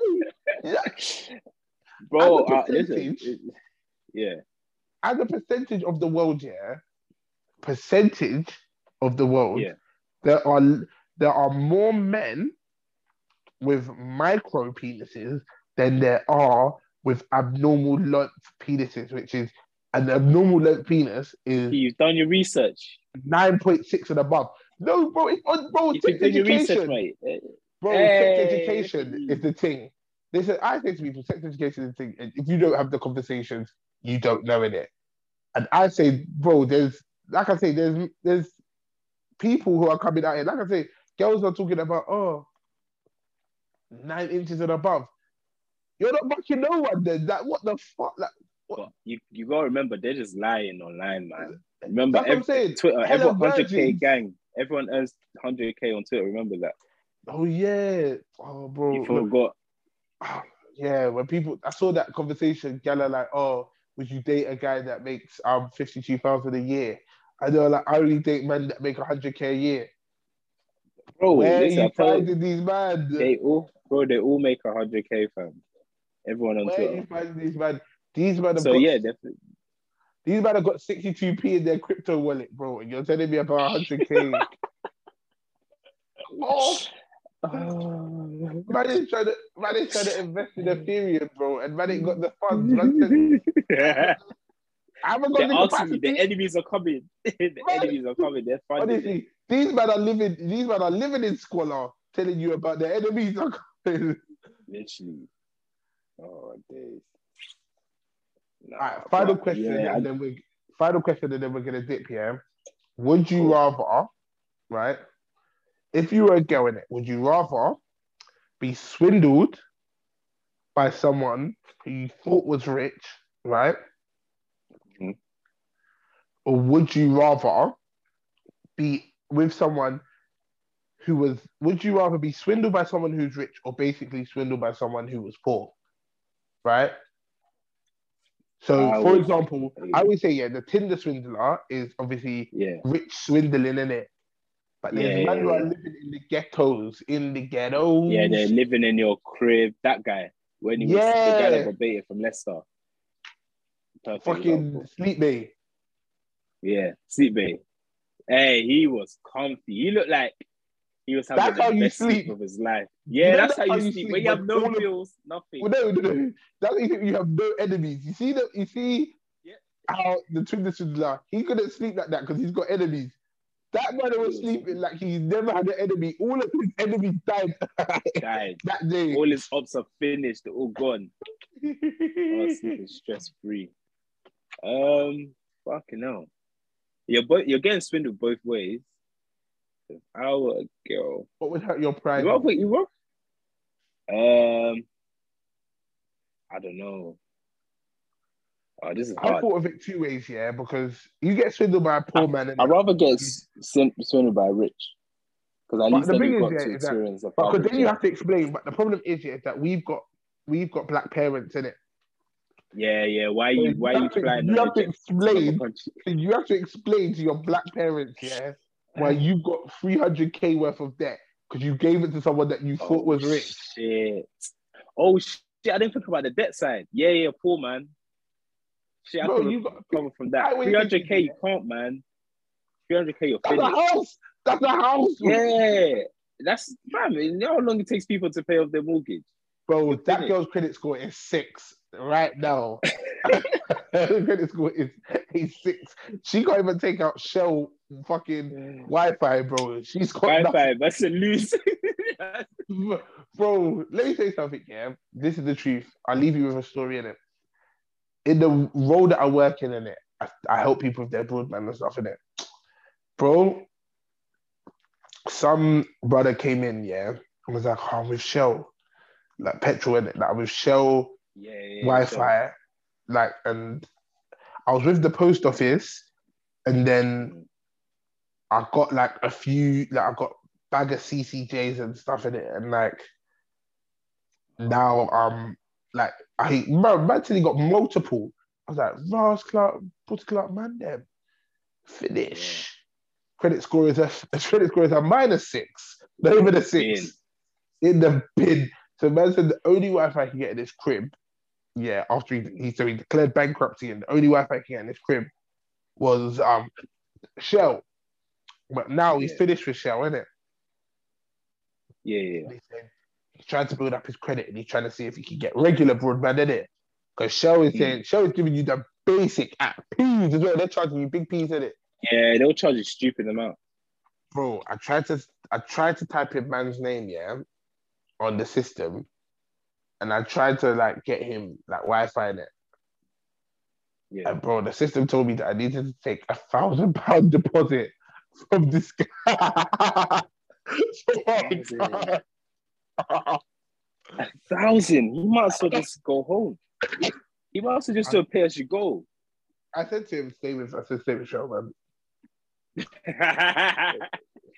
yeah. Bro, And the uh, listen, it- yeah. as a percentage of the world, yeah, percentage of the world, Yeah. there are there are more men with micro penises than there are with abnormal length penises, which is an abnormal length penis is You've done your research. nine point six and above. No, bro, it's on bro, You've done your research, education. mate. Bro, Hey. sex education is the thing. Listen, I say to people, sex education is the thing. And if you don't have the conversations, you don't know in it. And I say, bro, there's like I say, there's there's people who are coming out here. Like I say, girls are talking about oh, nine inches and above. You're not fucking no one then. Like what the fuck? Like But you, you gotta remember they're just lying online, man. Remember That's what I'm every, saying. Twitter, everyone hundred K gang. Everyone earns hundred K on Twitter, remember that. oh yeah. Oh bro. You forgot yeah, when people I saw that conversation, gal are like, oh, would you date a guy that makes um fifty two thousand a year? I they're like, I only date men that make hundred k a year. Bro, Where listen, are you finding these man? they all bro, they all make hundred K fam. Everyone on Where Twitter. you find these man? These man have So got, yeah, definitely. these man have got 62p in their crypto wallet, bro. And you're telling me about 100k. oh, man is trying to man is trying to invest in Ethereum, bro, and man ain't got the funds. Man They're I haven't got the me, the enemies are coming. the Man. enemies are coming. They're funding. Honestly, these men are living. These men are living in squalor, telling you about the enemies are coming. Literally. Oh days. Nah, All right, final but question, Yeah, and then we final question, and then we're gonna dip here. Would you rather, right? If you were a girl in it, would you rather be swindled by someone who you thought was rich, right? Mhm. Or would you rather be with someone who was? Would you rather be swindled by someone who's rich, or basically swindled by someone who was poor, right? So, I for example, I would say, yeah, the Tinder swindler is obviously yeah. rich swindling in it. But there's Yeah, men yeah, who are yeah. living in the ghettos, in the ghettos. Yeah, they're living in your crib. That guy, when he was the guy that got baited from Leicester. Perfect fucking example. sleep bay. Yeah, sleep bay. Hey, he was comfy. He looked like he was having That's the how you best sleep sleep. of his life. Yeah, that's that's how you sleep. sleep When you have no bills, nothing. Well, no, no, no. That's you have no enemies. You see that? You see Yeah. how the Tinder swindler he couldn't sleep like that because he's got enemies. That man was sleeping like he's never had an enemy. All of his enemies died Died. that day. All his ops are finished. They're all gone. Oh, sleeping stress free. Um, fucking hell. You're both. You're getting swindled both ways. If I were a girl, what would hurt your pride? you are. You were. Um, I don't know. Oh, this is I thought of it two ways, yeah, because you get swindled by a poor man. And I'd rather get s- swindled by rich. Because at least the thing is, got yeah, that- experience the Because then you have to explain. But the problem is, yeah, that we've got we've got black parents in it. Yeah, yeah. Why you why you have to, you have to jet to another explain. You have to explain to your black parents, yeah, why you've got 300k worth of debt because you gave it to someone that you thought was oh, rich. Shit. Oh shit! I didn't think about the debt side. Yeah, yeah, poor man. Shit, I Bro, you got recover from that. Right, what Three you hundred k, you can't, man. Three hundred k, you're that's a house. That's a house. Yeah, that's fam. You know how long it takes people to pay off their mortgage? Bro, You're that finished. girl's credit score is six right now. Credit score is a six. She can't even take out Shell fucking Wi-Fi, bro. She's got Five nothing. That's a lose. Bro, let me say something, yeah. This is the truth. I'll leave you with a story in it. In the role that I work in, in it, I, I help people with their broadband and stuff in it. Bro, some brother came in, yeah, and was like, oh, I'm with Shell, like petrol in it, like I'm with Shell yeah, yeah, Wi-Fi, like, and I was with the post office, and then I got like a few, like I got bag of CCJs and stuff in it, and like now um like I man, man till he got multiple. I was like, Ross Clark, Puss Clark, man, them finish. Credit score is a credit score is a minus six, not even a six in the bin. So man said the only Wi-Fi he can get in this crib, yeah, after he, he so he declared bankruptcy, and the only Wi-Fi he can get in his crib was um Shell. But now he's Yeah. finished with Shell, isn't it? Yeah, yeah. And he said he's trying to build up his credit and he's trying to see if he can get regular broadband in it. Because Shell is Mm. saying Shell is giving you the basic app P's as well. They're charging you big P's in it. Yeah, they'll charge a stupid amount. Bro, I tried to I tried to type in man's name, yeah, on the system. And I tried to like get him like Wi-Fi in it. Yeah. And bro, the system told me that I needed to take a thousand pound deposit from this guy. A thousand. You might as well just go home. He might as well just do a pay as you go. I said to him, stay with I said, with Shell, man. Stay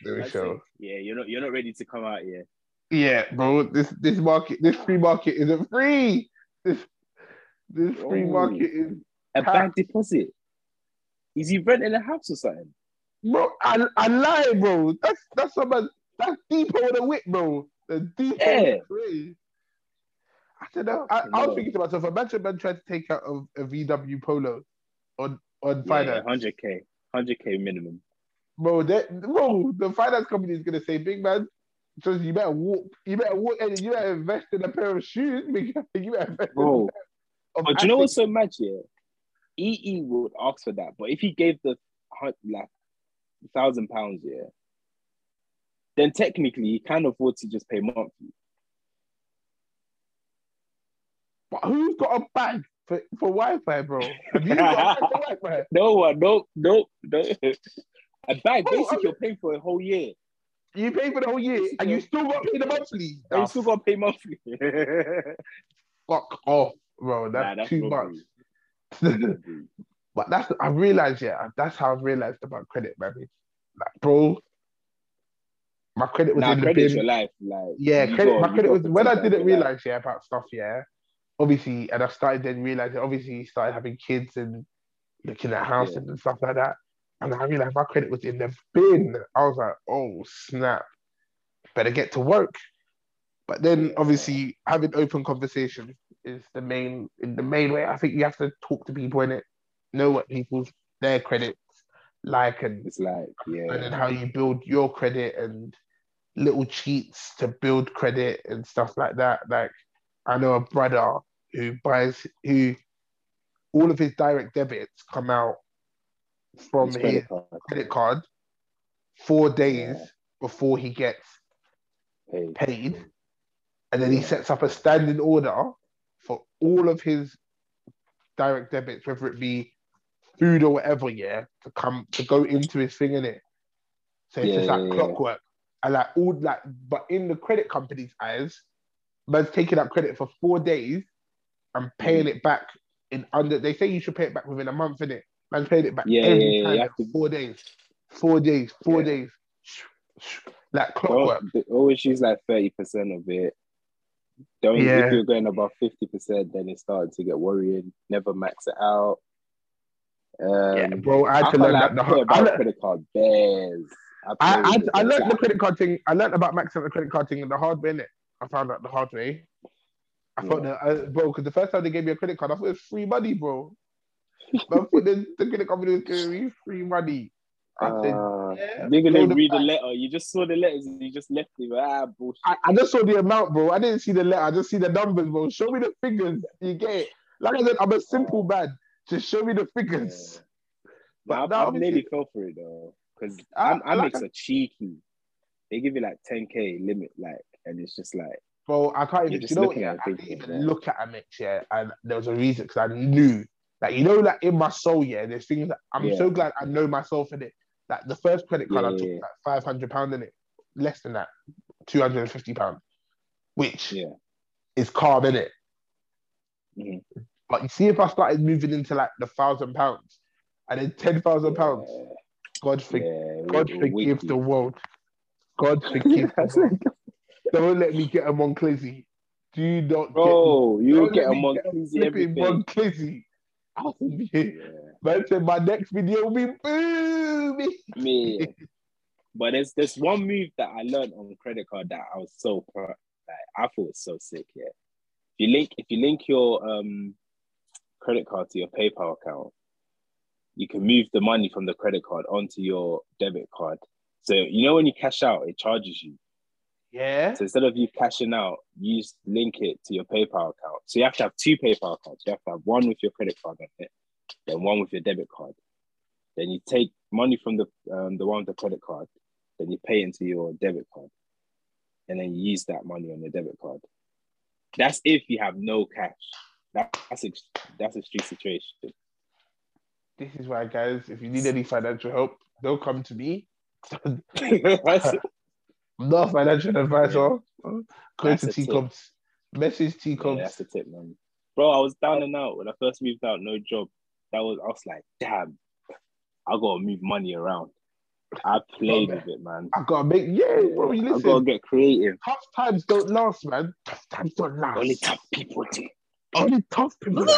with That's Shell. it. Yeah, you're not you're not ready to come out yet. Yeah, bro. This this market, this free market isn't free. This this free Oh. market is A bank deposit. Is he renting a house or something? bro. I, I lie, bro. That's that's someone that's deeper with a whip, bro. The deeper Yeah. I don't know. I, I was thinking to myself, imagine man tried to take out a, a VW Polo on on finance. hundred k, hundred k minimum. Bro, that bro, the finance company is gonna say, big man, just you better walk, you better walk, and you better invest in a pair of shoes. big man. You better invest Bro, in a pair of But you know what's so mad here? EE would ask for that, but if he gave the hun- like thousand pounds, yeah, then technically he can afford to just pay monthly. But who's got a bag for, for Wi-Fi, bro? Have you got a bag for Wi-Fi? No one, no, no, no. A bag, Oh, basically, I- you're paying for a whole year. You pay for the whole year, and you still got to pay the monthly. And you still got to pay monthly. fuck off, bro. That's, Nah, that's too much. but that's I realized, yeah, that's how I realized about credit, man. Like, bro, my credit was Nah, in the bin. your life. Like, Yeah, credit. my credit was when I didn't life. realize yeah about stuff. Yeah, obviously, and I started then realizing. Obviously, started having kids and looking at houses Yeah. and stuff like that. And I realized my credit was in the bin. I was like, oh snap, better get to work. But then obviously having open conversations is the main in the main way. I think you have to talk to people in it, know what people's their credits like and It's like, and then how you build your credit and little cheats to build credit and stuff like that. Like I know a brother who buys who all of his direct debits come out from his credit card. credit card four days Yeah. before he gets Hey. paid. And then he sets up a standing order for all of his direct debits, whether it be food or whatever, yeah, to come to go into his thing in it. So it's Yeah, just like yeah, clockwork. And like all like but in the credit company's eyes, man's taking up credit for four days and paying Mm. it back in under they say you should pay it back within a month, innit? Man's paying it back Yeah, every yeah, yeah, time in to- four days. Four days, four Yeah. days. Like Don't, clockwork. they always use like 30% of it. Don't Yeah. if you're going above 50%, then it's starting to get worrying. Never max it out. Um, Yeah, bro, I I had to can't learn lie, that the I play hard. I, about learned, credit card bears. I, play I, I learned the credit card thing. I learned about maxing the credit card thing the hard way, innit? I found out the hard way. I thought that, uh, bro, because the first time they gave me a credit card, I thought it was free money, bro. But I thought the, the company giving free money. I said, Uh, yeah, Nigga didn't read the letter. You just saw the letters and you just left it. Ah, bullshit. I, I just saw the amount, bro. I didn't see the letter. I just see the numbers, bro. Show me the figures. You get it. Like I said, I'm a simple man. Just show me the figures. But But I've, now I've obviously- nearly fell for it though, because I- I'm, I'm like are cheeky. They give you like 10k limit, like, and it's just like, Bro, I can't even. You know? Yeah, I didn't even yeah. look at Amex, yeah, and there was a reason because I knew, like, you know, like in my soul, yeah, there's things that I'm Yeah. so glad I know myself in it. Like the first credit card I took yeah, like five hundred pound in it, less than that, two hundred and fifty pound, which yeah, is calm in it. Mhm. But you see, if I started moving into like the thousand pounds and then ten thousand pounds, God yeah, forgive, yeah, God forgive the world. God forgive the world. Don't let me get a Monclizzy. Do you not Bro, get Don't get let a me get easy flipping I'll be Yeah, Man said my next video will be booming. me. But there's there's one move that I learned on credit card that I was so proud. Like I thought so sick. Yeah, if you link if you link your um credit card to your PayPal account, you can move the money from the credit card onto your debit card. So you know when you cash out, it charges you. Yeah. So instead of you cashing out, you just link it to your PayPal account. So you have to have two PayPal accounts. You have to have one with your credit card on it, then one with your debit card. Then you take money from the um, the one with the credit card, then you pay into your debit card, and then you use that money on your debit card. That's if you have no cash. That, that's a that's a street situation. This is why, guys, if you need any financial help, don't come to me. I'm not a financial advisor. Go That's to T. Message T Yeah, that's the tip, man. Bro, I was down and out when I first moved out, no job. That was I was like, damn, I gotta move money around. I played with it, man. I gotta make yeah, bro. You listen. I gotta get creative. Tough times don't last, man. Tough times don't last. Only tough people do. Only tough people.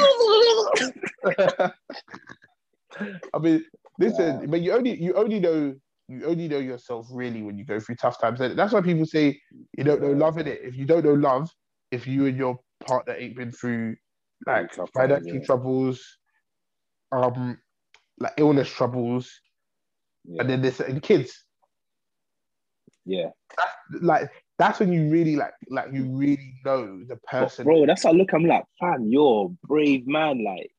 I mean, listen, Yeah. but you only you only know you only know yourself really when you go through tough times. And that's why people say you don't know love in it. If you don't know love, if you and your partner ain't been through like financial yeah. troubles, um, like illness troubles, Yeah. and then there's and kids. yeah. that's, Like that's when you really like like you really know the But person. bro, that's how I look. I'm like, fam, you're a brave man. Like,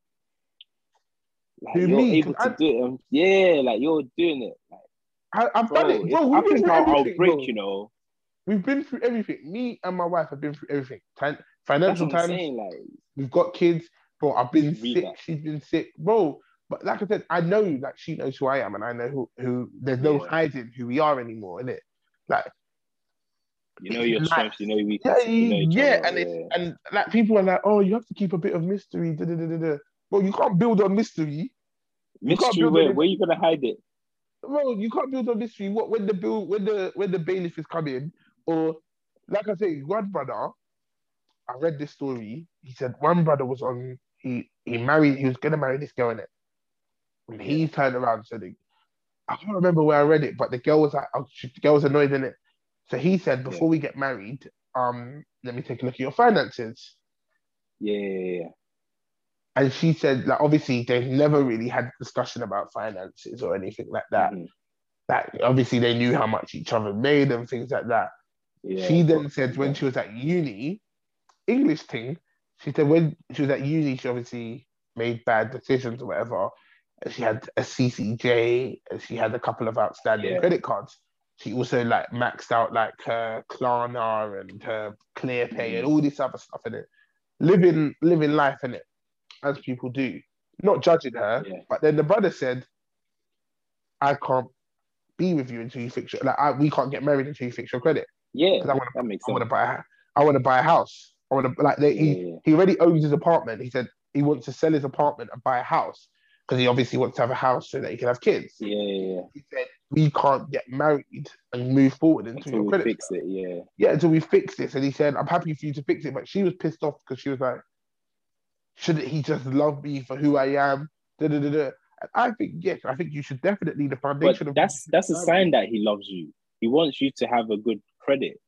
like you're me? able to I- do it. Um, yeah, like you're doing it. Like, I, I've bro, done it, bro. We've been through everything, break. bro. You know, We've been through everything. Me and my wife have been through everything. Time, financial times. saying. Like, We've got kids, bro. I've been sick. that. She's been sick, bro. But like I said, I know like she knows who I am, and I know who who. There's no Yeah. hiding who we are anymore, innit? Like you know your Like, strengths, you know your yeah, you know yeah, and it's and like people are like, oh, you have to keep a bit of mystery. Da, da, da, da. Bro, you can't build on mystery, mystery. build Where, on- where you gonna hide it? Bro. You can't build on mystery. What when the bill when the when the bailiff is coming, or like I say, one brother. I read this story. He said one brother was on. He he married. He was gonna marry this girl in it. And he turned around and said, I can't remember where I read it, but the girl was like, oh, she, the girl was annoyed in it. So he said, before we get married, um, let me take a look at your finances. Yeah, yeah, yeah. And she said, like, obviously they've never really had discussion about finances or anything like that. Mhm. That obviously they knew how much each other made and things like that. yeah. she then said when she was at uni, English thing, she said when she was at uni, she obviously made bad decisions or whatever. And she had a CCJ and she had a couple of outstanding Yeah. credit cards. She also like maxed out like her Klarna and her ClearPay and all this other stuff in it. Living living life in it, as people do. Not judging her, Yeah. but then the brother said, I can't be with you until you fix your like I, we can't get married until you fix your credit. yeah, I that makes I sense. want to buy a, I want to buy a house. I want to like they, Yeah, he yeah. he already owns his apartment. He said he wants to sell his apartment and buy a house because he obviously wants to have a house so that he can have kids. yeah, yeah, yeah. He said we can't get married and move forward into Until your credit. fix it, yeah. Yeah, until we fix this. And he said I'm happy for you to fix it, but she was pissed off because she was like, shouldn't he just love me for who I am? Da, da, da, I think yes, I think you should definitely the foundation But of that's that's a sign that he loves you. He wants you to have a good credit.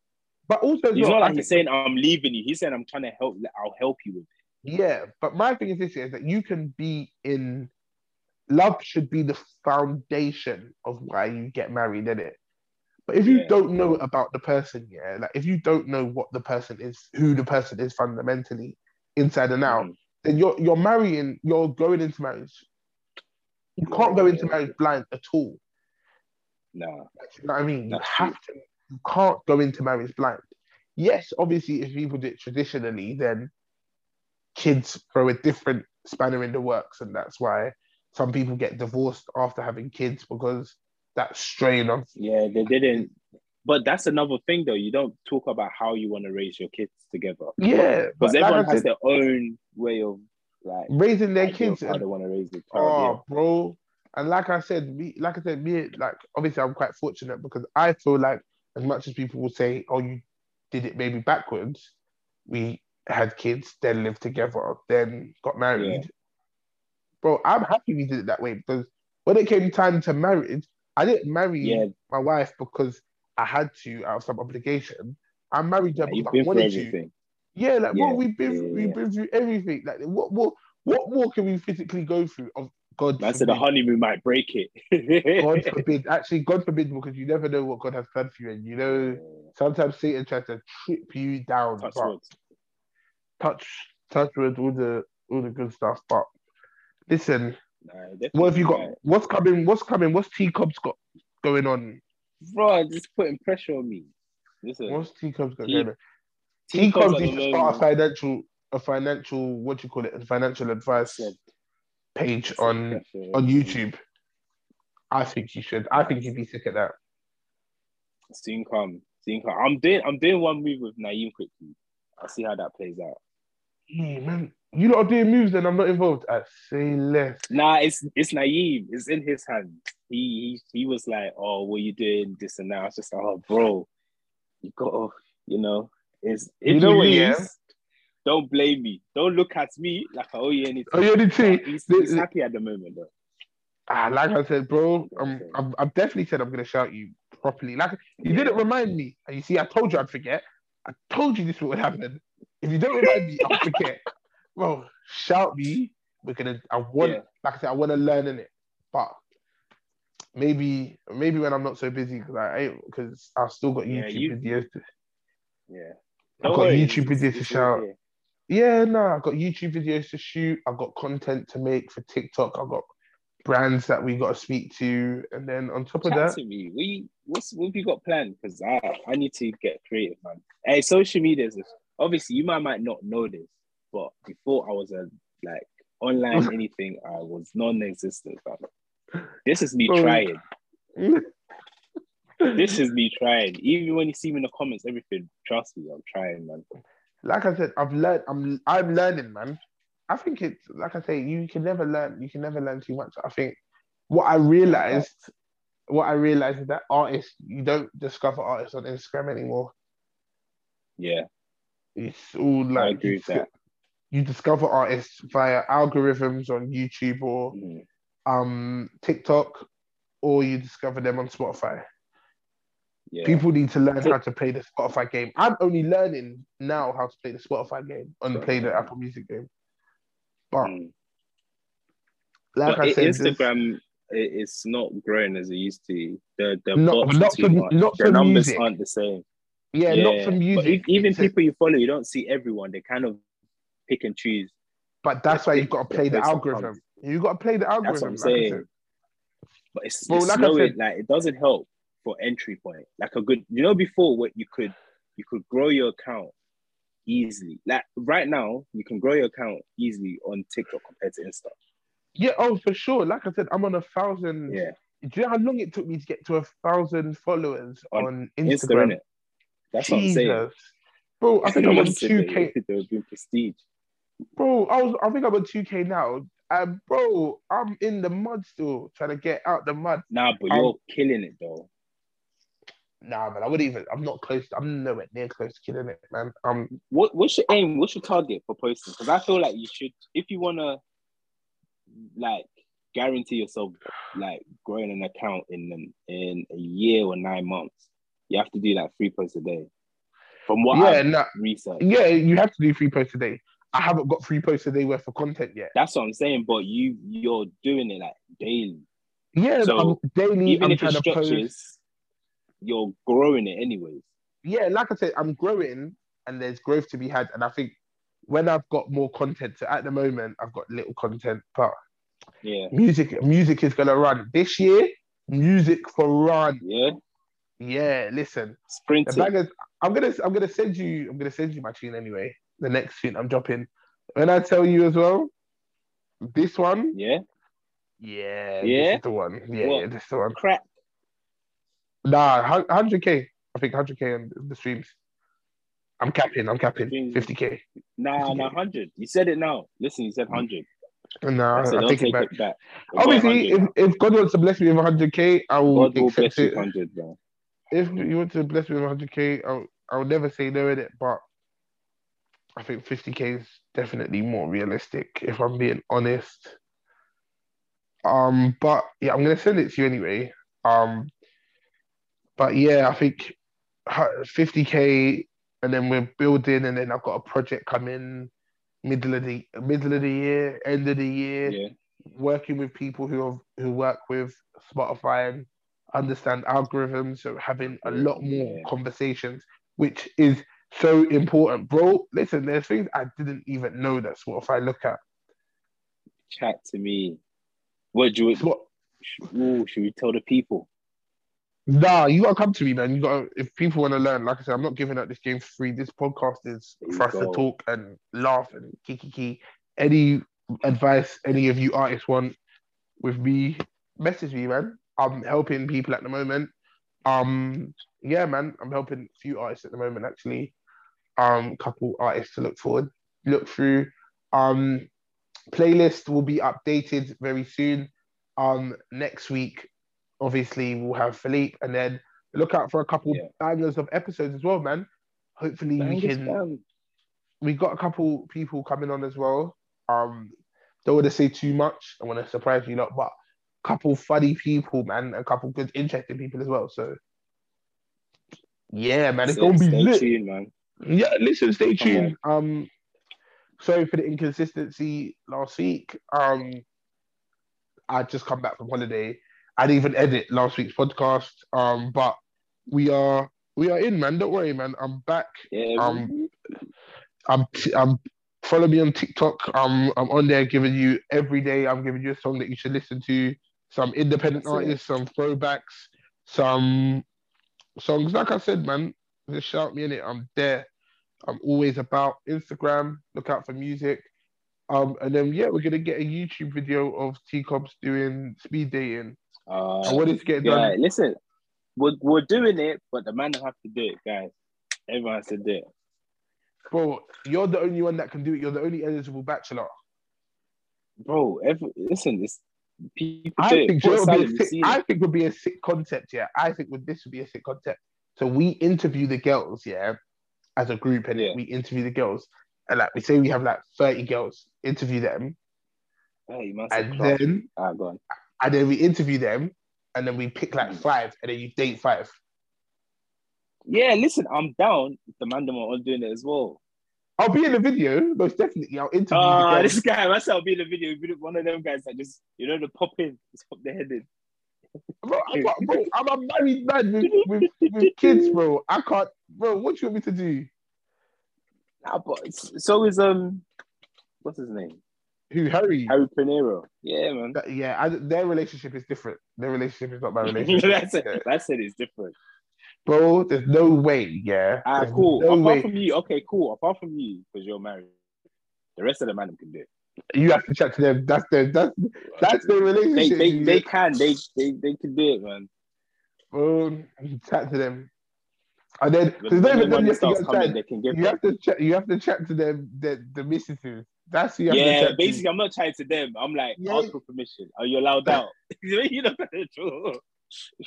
But also, He's well, not I like he's think- saying I'm leaving you. He's saying I'm trying to help. I'll help you with it. Yeah, but my thing is this: is that you can be in love should be the foundation of why you get married, is it? But if you Yeah. don't know about the person, yeah, like if you don't know what the person is, who the person is fundamentally inside and out, Mhm. Then you're you're marrying, you're going into marriage. You can't go into marriage blind at all. No. You know what I mean? You That's have to. You can't go into marriage blind. Yes, obviously, if people did it traditionally, then kids throw a different spanner in the works, and that's why some people get divorced after having kids because that strain of yeah, they didn't. But that's another thing, though. You don't talk about how you want to raise your kids together. yeah, because everyone has their own way of like raising their kids. how they want to raise the child. Oh, bro. And like I said, me, like I said, me, like obviously, I'm quite fortunate because I feel like as much as people will say, "Oh, you did it maybe backwards," we had kids, then lived together, then got married. Bro, I'm happy we did it that way because when it came time to marriage, I didn't marry Yeah, my wife because I had to out of some obligation. I married her yeah, because I wanted to. Yeah, like Yeah, bro, we've been yeah, we've been through everything. Like what more what more can we physically go through? Of God I said the honeymoon might break it. God forbid. Actually, God forbid because you never know what God has planned for you, and you know sometimes Satan tries to trip you down. Touch but touch touch with all the all the good stuff. But listen, Nah, what have you got? right. What's coming? What's coming? What's Teacob's got going on? Bro, just putting pressure on me. Listen, What's Teacob's got going on? T-Cubs Teacobs at needs the to start a moment- financial a financial what you call it? A financial advice said- page said on pressure. on YouTube. I think you should. I think you'd be sick at that. Soon come, soon come. I'm doing, I'm doing one move with Naeem quickly. I'll see how that plays out. Yeah, man. You lot are doing moves and I'm not involved. I say less. Nah, it's it's Naeem. It's in his hand. He he he was like, "Oh, what you doing? This and that." I was just like, "Oh, bro, you got to, you know, is if You know you what, yeah? don't blame me. Don't look at me like I owe you anything." Oh, the tree. He's, he's happy at the moment though. Ah, like I said, bro, Okay. I'm, I've definitely said I'm gonna shout you properly. Like you Yeah. didn't remind me, and you see, I told you I'd forget. I told you this would happen. if you don't remind me, I'll forget. Bro, shout me. We're gonna. I want, Yeah. like I said, I want to learn in it, but maybe, maybe when I'm not so busy because I ain't because I've still got Yeah, YouTube you- videos. To, Yeah. I've got YouTube videos to shout. Yeah, no, I've got YouTube videos to shoot. I've got content to make for TikTok. I've got brands that we got to speak to, and then on top of that, to me. We what's what have you got planned? Because I I need to get creative, man. Hey, social media is obviously you might might not know this, but before I was a like online anything, I was non-existent. Fam. This is me trying. This is me trying. Even when you see me in the comments, everything. Trust me, I'm trying, man. like I said, I've learned. I'm I'm learning, man. I think it's like I say, you can never learn. You can never learn too much. I think what I realized, what I realized is that artists, you don't discover artists on Instagram anymore. Yeah, It's all like I agree you, with that. you discover artists via algorithms on YouTube or Mm. Um TikTok, or you discover them on Spotify. yeah. People need to learn how to play the Spotify game. I'm only learning now how to play the Spotify game and play the Apple Music game. But Mm. like but I said, Instagram i- it's not growing as it used to. The the Not- not for- not the numbers music. aren't the same. yeah, not for But music. e- even people you follow, you don't see everyone. They kind of pick and choose. but that's why you've got to play the algorithm. You got to play the That's algorithm. what I'm like saying. But it's, Well, it's like slowing, said- like it doesn't help for entry point. Like a good, you know, before what you could you could grow your account easily. Like right now, you can grow your account easily on TikTok compared to Insta. Yeah, oh for sure. Like I said, I'm on a thousand. Yeah, Do you know how long it took me to get to a thousand followers On on, Insta, Instagram? innit? That's what I'm saying. Jesus. Bro, I think I'm on two K. There was been prestige. Bro, I was I think I'm on two K now. And bro, I'm in the mud still, trying to get out the mud. Nah, but Um, you're killing it though. Nah, man, I wouldn't even. I'm not close. I'm nowhere near close to killing it, man. Um, What what's your aim? What's your target for posting? Because I feel like you should, if you wanna, like, guarantee yourself like growing an account in in a year or nine months, you have to do like three posts a day. From what yeah, I've nah, researched, yeah, you have to do three posts a day. I haven't got three posts a day worth of content yet. that's what I'm saying. But you you're doing it like daily. Yeah, So, I'm daily. Even I'm if it post. stretches, you're growing it anyways. Yeah, like I said, I'm growing, and there's growth to be had. And I think when I've got more content, so at the moment I've got little content, but Yeah, music, music is gonna run this year. Music for run. yeah. Yeah, listen. The Sprinting. I'm gonna I'm gonna send you I'm gonna send you my tune anyway. The next tune I'm dropping. When I tell you as well, this one, Yeah, yeah, Yeah? this is the one. Yeah, What? yeah, this is the one. crack. Nah, hundred k. I think hundred k on the streams. I'm capping. I'm capping. Fifty k. Nah, nah, hundred. You said it now. Listen, you said mm. hundred. No, I said, I take take it back. it back. Obviously, if, if God wants to bless me with hundred k, I will will accept it. hundred, bro. If you want to bless me with hundred k, I'll I'll never say no in it. But I think fifty k is definitely more realistic. If I'm being honest. Um, but yeah, I'm gonna send it to you anyway. Um, but yeah, I think fifty k, and then we're building, and then I've got a project coming middle of the middle of the year, end of the year, Yeah, working with people who have, who work with Spotify and understand algorithms, so having a lot more Yeah. conversations, which is so important, bro. Listen, there's things I didn't even know that Spotify look at. chat to me. What do you? What? Ooh, should we tell the people? Nah, you gotta come to me, man. You gotta if people want to learn, like I said, I'm not giving out this game for free. This podcast is for us to talk and laugh and kiki kiki. Any advice any of you artists want with me, message me, man. I'm helping people at the moment. Um, yeah, man, I'm helping a few artists at the moment actually. Um, couple artists to look forward, look through. Um, playlist will be updated very soon. Um, next week, obviously, we'll have Philippe, and then look out for a couple Yeah. bangers of episodes as well, man. Hopefully, we Bangers, can bang. we got a couple people coming on as well. Um, don't want to say too much. I want to surprise you lot, but a couple funny people, man, a couple good, interesting people as well. So, yeah, man, it's gonna be stay lit. tuned, man. Yeah, listen, stay tuned. Um, sorry for the inconsistency last week. Um, I just come back from holiday. I didn't even edit last week's podcast. Um, but we are we are in, man. Don't worry, man. I'm back. Yeah, Um, I'm t- I'm follow me on TikTok. Um, I'm on there giving you every day. I'm giving you a song that you should listen to. Some independent That's it. artists, some throwbacks, some songs. Like I said, man, just shout me in it. I'm there. I'm always about Instagram. Look out for music. Um, and then yeah, we're gonna get a YouTube video of T Cobbs doing speed dating. uh, I wanted to get it yeah. done. Listen, we're we're doing it, but the man have to do it, guys. Everyone has to do it. Bro, you're the only one that can do it. You're the only eligible bachelor. bro. Every listen, this people I it. think, Port would be a sick, I think would be a sick concept. Yeah, I think would, this would be a sick concept. So we interview the girls, yeah, as a group, and Yeah. we interview the girls, and like we say we have like thirty girls, interview them, Hey, you must and then Ah, go on. and then we interview them, and then we pick like Mm. five, and then you date five. Yeah, listen, I'm down. if The man them are all doing it as well. I'll be in the video, most definitely. I'll interview the this guy, that's how I'll be in the video. One of them guys that just, you know, the pop in, just pop their head in. Bro, I'm, not- bro, I'm a married man with, with, with kids, bro. I can't, bro. What do you want me to do? Nah, but so is um, what's his name? Who Harry? Harry Pinero. Yeah, man. That- yeah, I, their relationship is different. Their relationship is not my relationship. that's it. Yeah. That's it. It's different. Bro, there's no way, yeah. Ah, cool. No Apart way. from you, okay, cool. Apart from you, because you're married, the rest of the man can do it. You have to chat to them. That's their that's that's their relationship. they, you they can. They, they, they can do it, man. You chat to them. And then there's not the even them you have to coming, they can give You it. have to chat you have to chat to them the the missuses. That's who you have to Yeah, chat basically, to. I'm not chatting to them. I'm like, Yeah. ask for permission. Are you allowed out? you know, sure.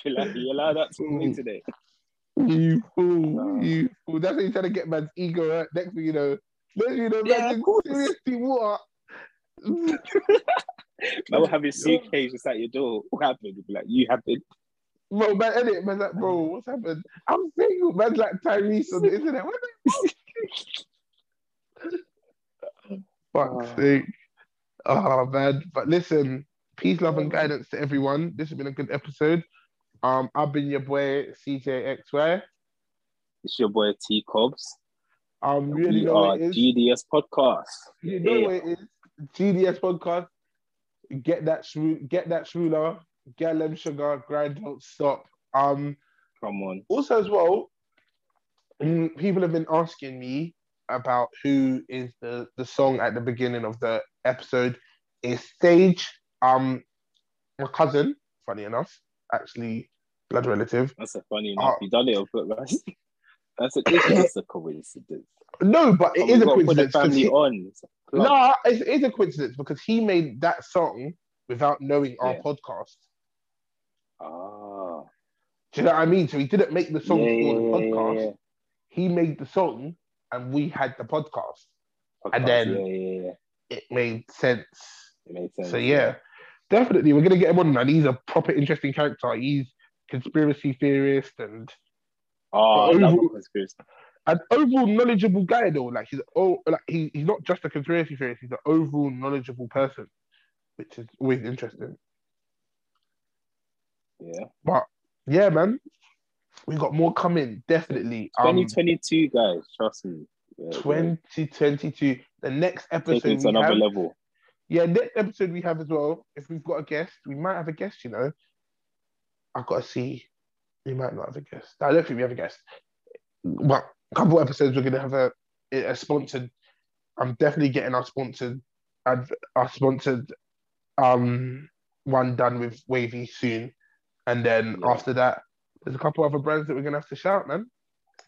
You're like, you allowed out to me today. You fool, No. you fool. That's how you trying to get man's ego hurt. Next thing you know, next thing you know, Yeah, man's of in course. serious deep water. Man will have his suitcase just at your door. What happened? Be like, you happened. Bro, man, edit, man's like, bro, what's happened? I'm single, man's like Tyrese on the internet. What the fuck's Oh. sake? Oh man. But listen, peace, love, and guidance to everyone. This has been a good episode. Um, I've been your boy CJXY. It's your boy T Cobbs. Um, really we know are it is. GDS Podcast. You know Yeah. what it is. GDS podcast. Get that shrew, get that shruler, get them sugar, grind, don't stop. Um, Come on. also as well, mm, people have been asking me about who is the the song at the beginning of the episode. Is Sage, um, my cousin, funny enough, actually blood relative. That's a funny enough. Oh. You done it on purpose. That's a, just a coincidence. No, but it is a gotta put the family he- on. A. No, it's, it's a coincidence because he made that song without knowing our Yeah. podcast. Ah. Do you know what I mean? So he didn't make the song Yeah, for the podcast. He made the song, and we had the podcast. And then-. It made sense. It made sense. So yeah, definitely we're gonna get him on, man. He's a proper interesting character. He's conspiracy theorist and Oh, overall- conspiracy. An overall knowledgeable guy though. Like he's oh like he, he's not just a conspiracy theorist, he's an overall knowledgeable person, which is always interesting. Yeah. But yeah, man, we got more coming, definitely. Um, 2022, guys. Trust me. Yeah, yeah. 2022. The next episode it to another have, level. yeah, next episode we have as well. If we've got a guest, we might have a guest. You know, I've got to see. We might not have a guest. I don't think we have a guest. But a couple episodes we're gonna have a a sponsored. I'm definitely getting our sponsored, our sponsored, um, one done with Wavy soon, and then after that, there's a couple other brands that we're gonna have to shout, man.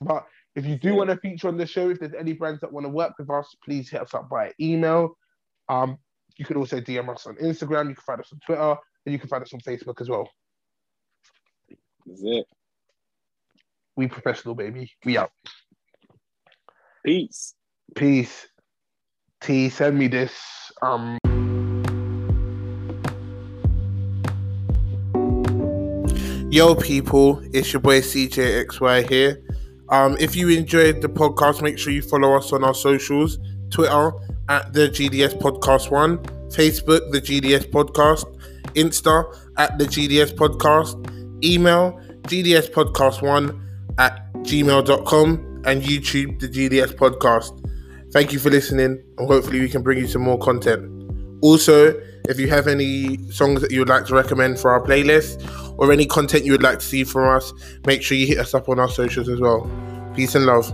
But if you do Yeah. want to feature on the show, if there's any brands that want to work with us, please hit us up by email. Um, you can also DM us on Instagram. You can find us on Twitter, and you can find us on Facebook as well. That's it. We professional, baby. We out. Peace. Peace. T, send me this. Um. Yo, people, it's your boy CJXY here. Um, if you enjoyed the podcast, make sure you follow us on our socials Twitter at the GDS Podcast One, Facebook, the GDS Podcast, Insta at the GDS Podcast, email GDS Podcast One at gmail.com, and YouTube, the GDS Podcast. Thank you for listening, and hopefully, we can bring you some more content. Also, if you have any songs that you would like to recommend for our playlist or any content you would like to see from us, make sure you hit us up on our socials as well. Peace and love.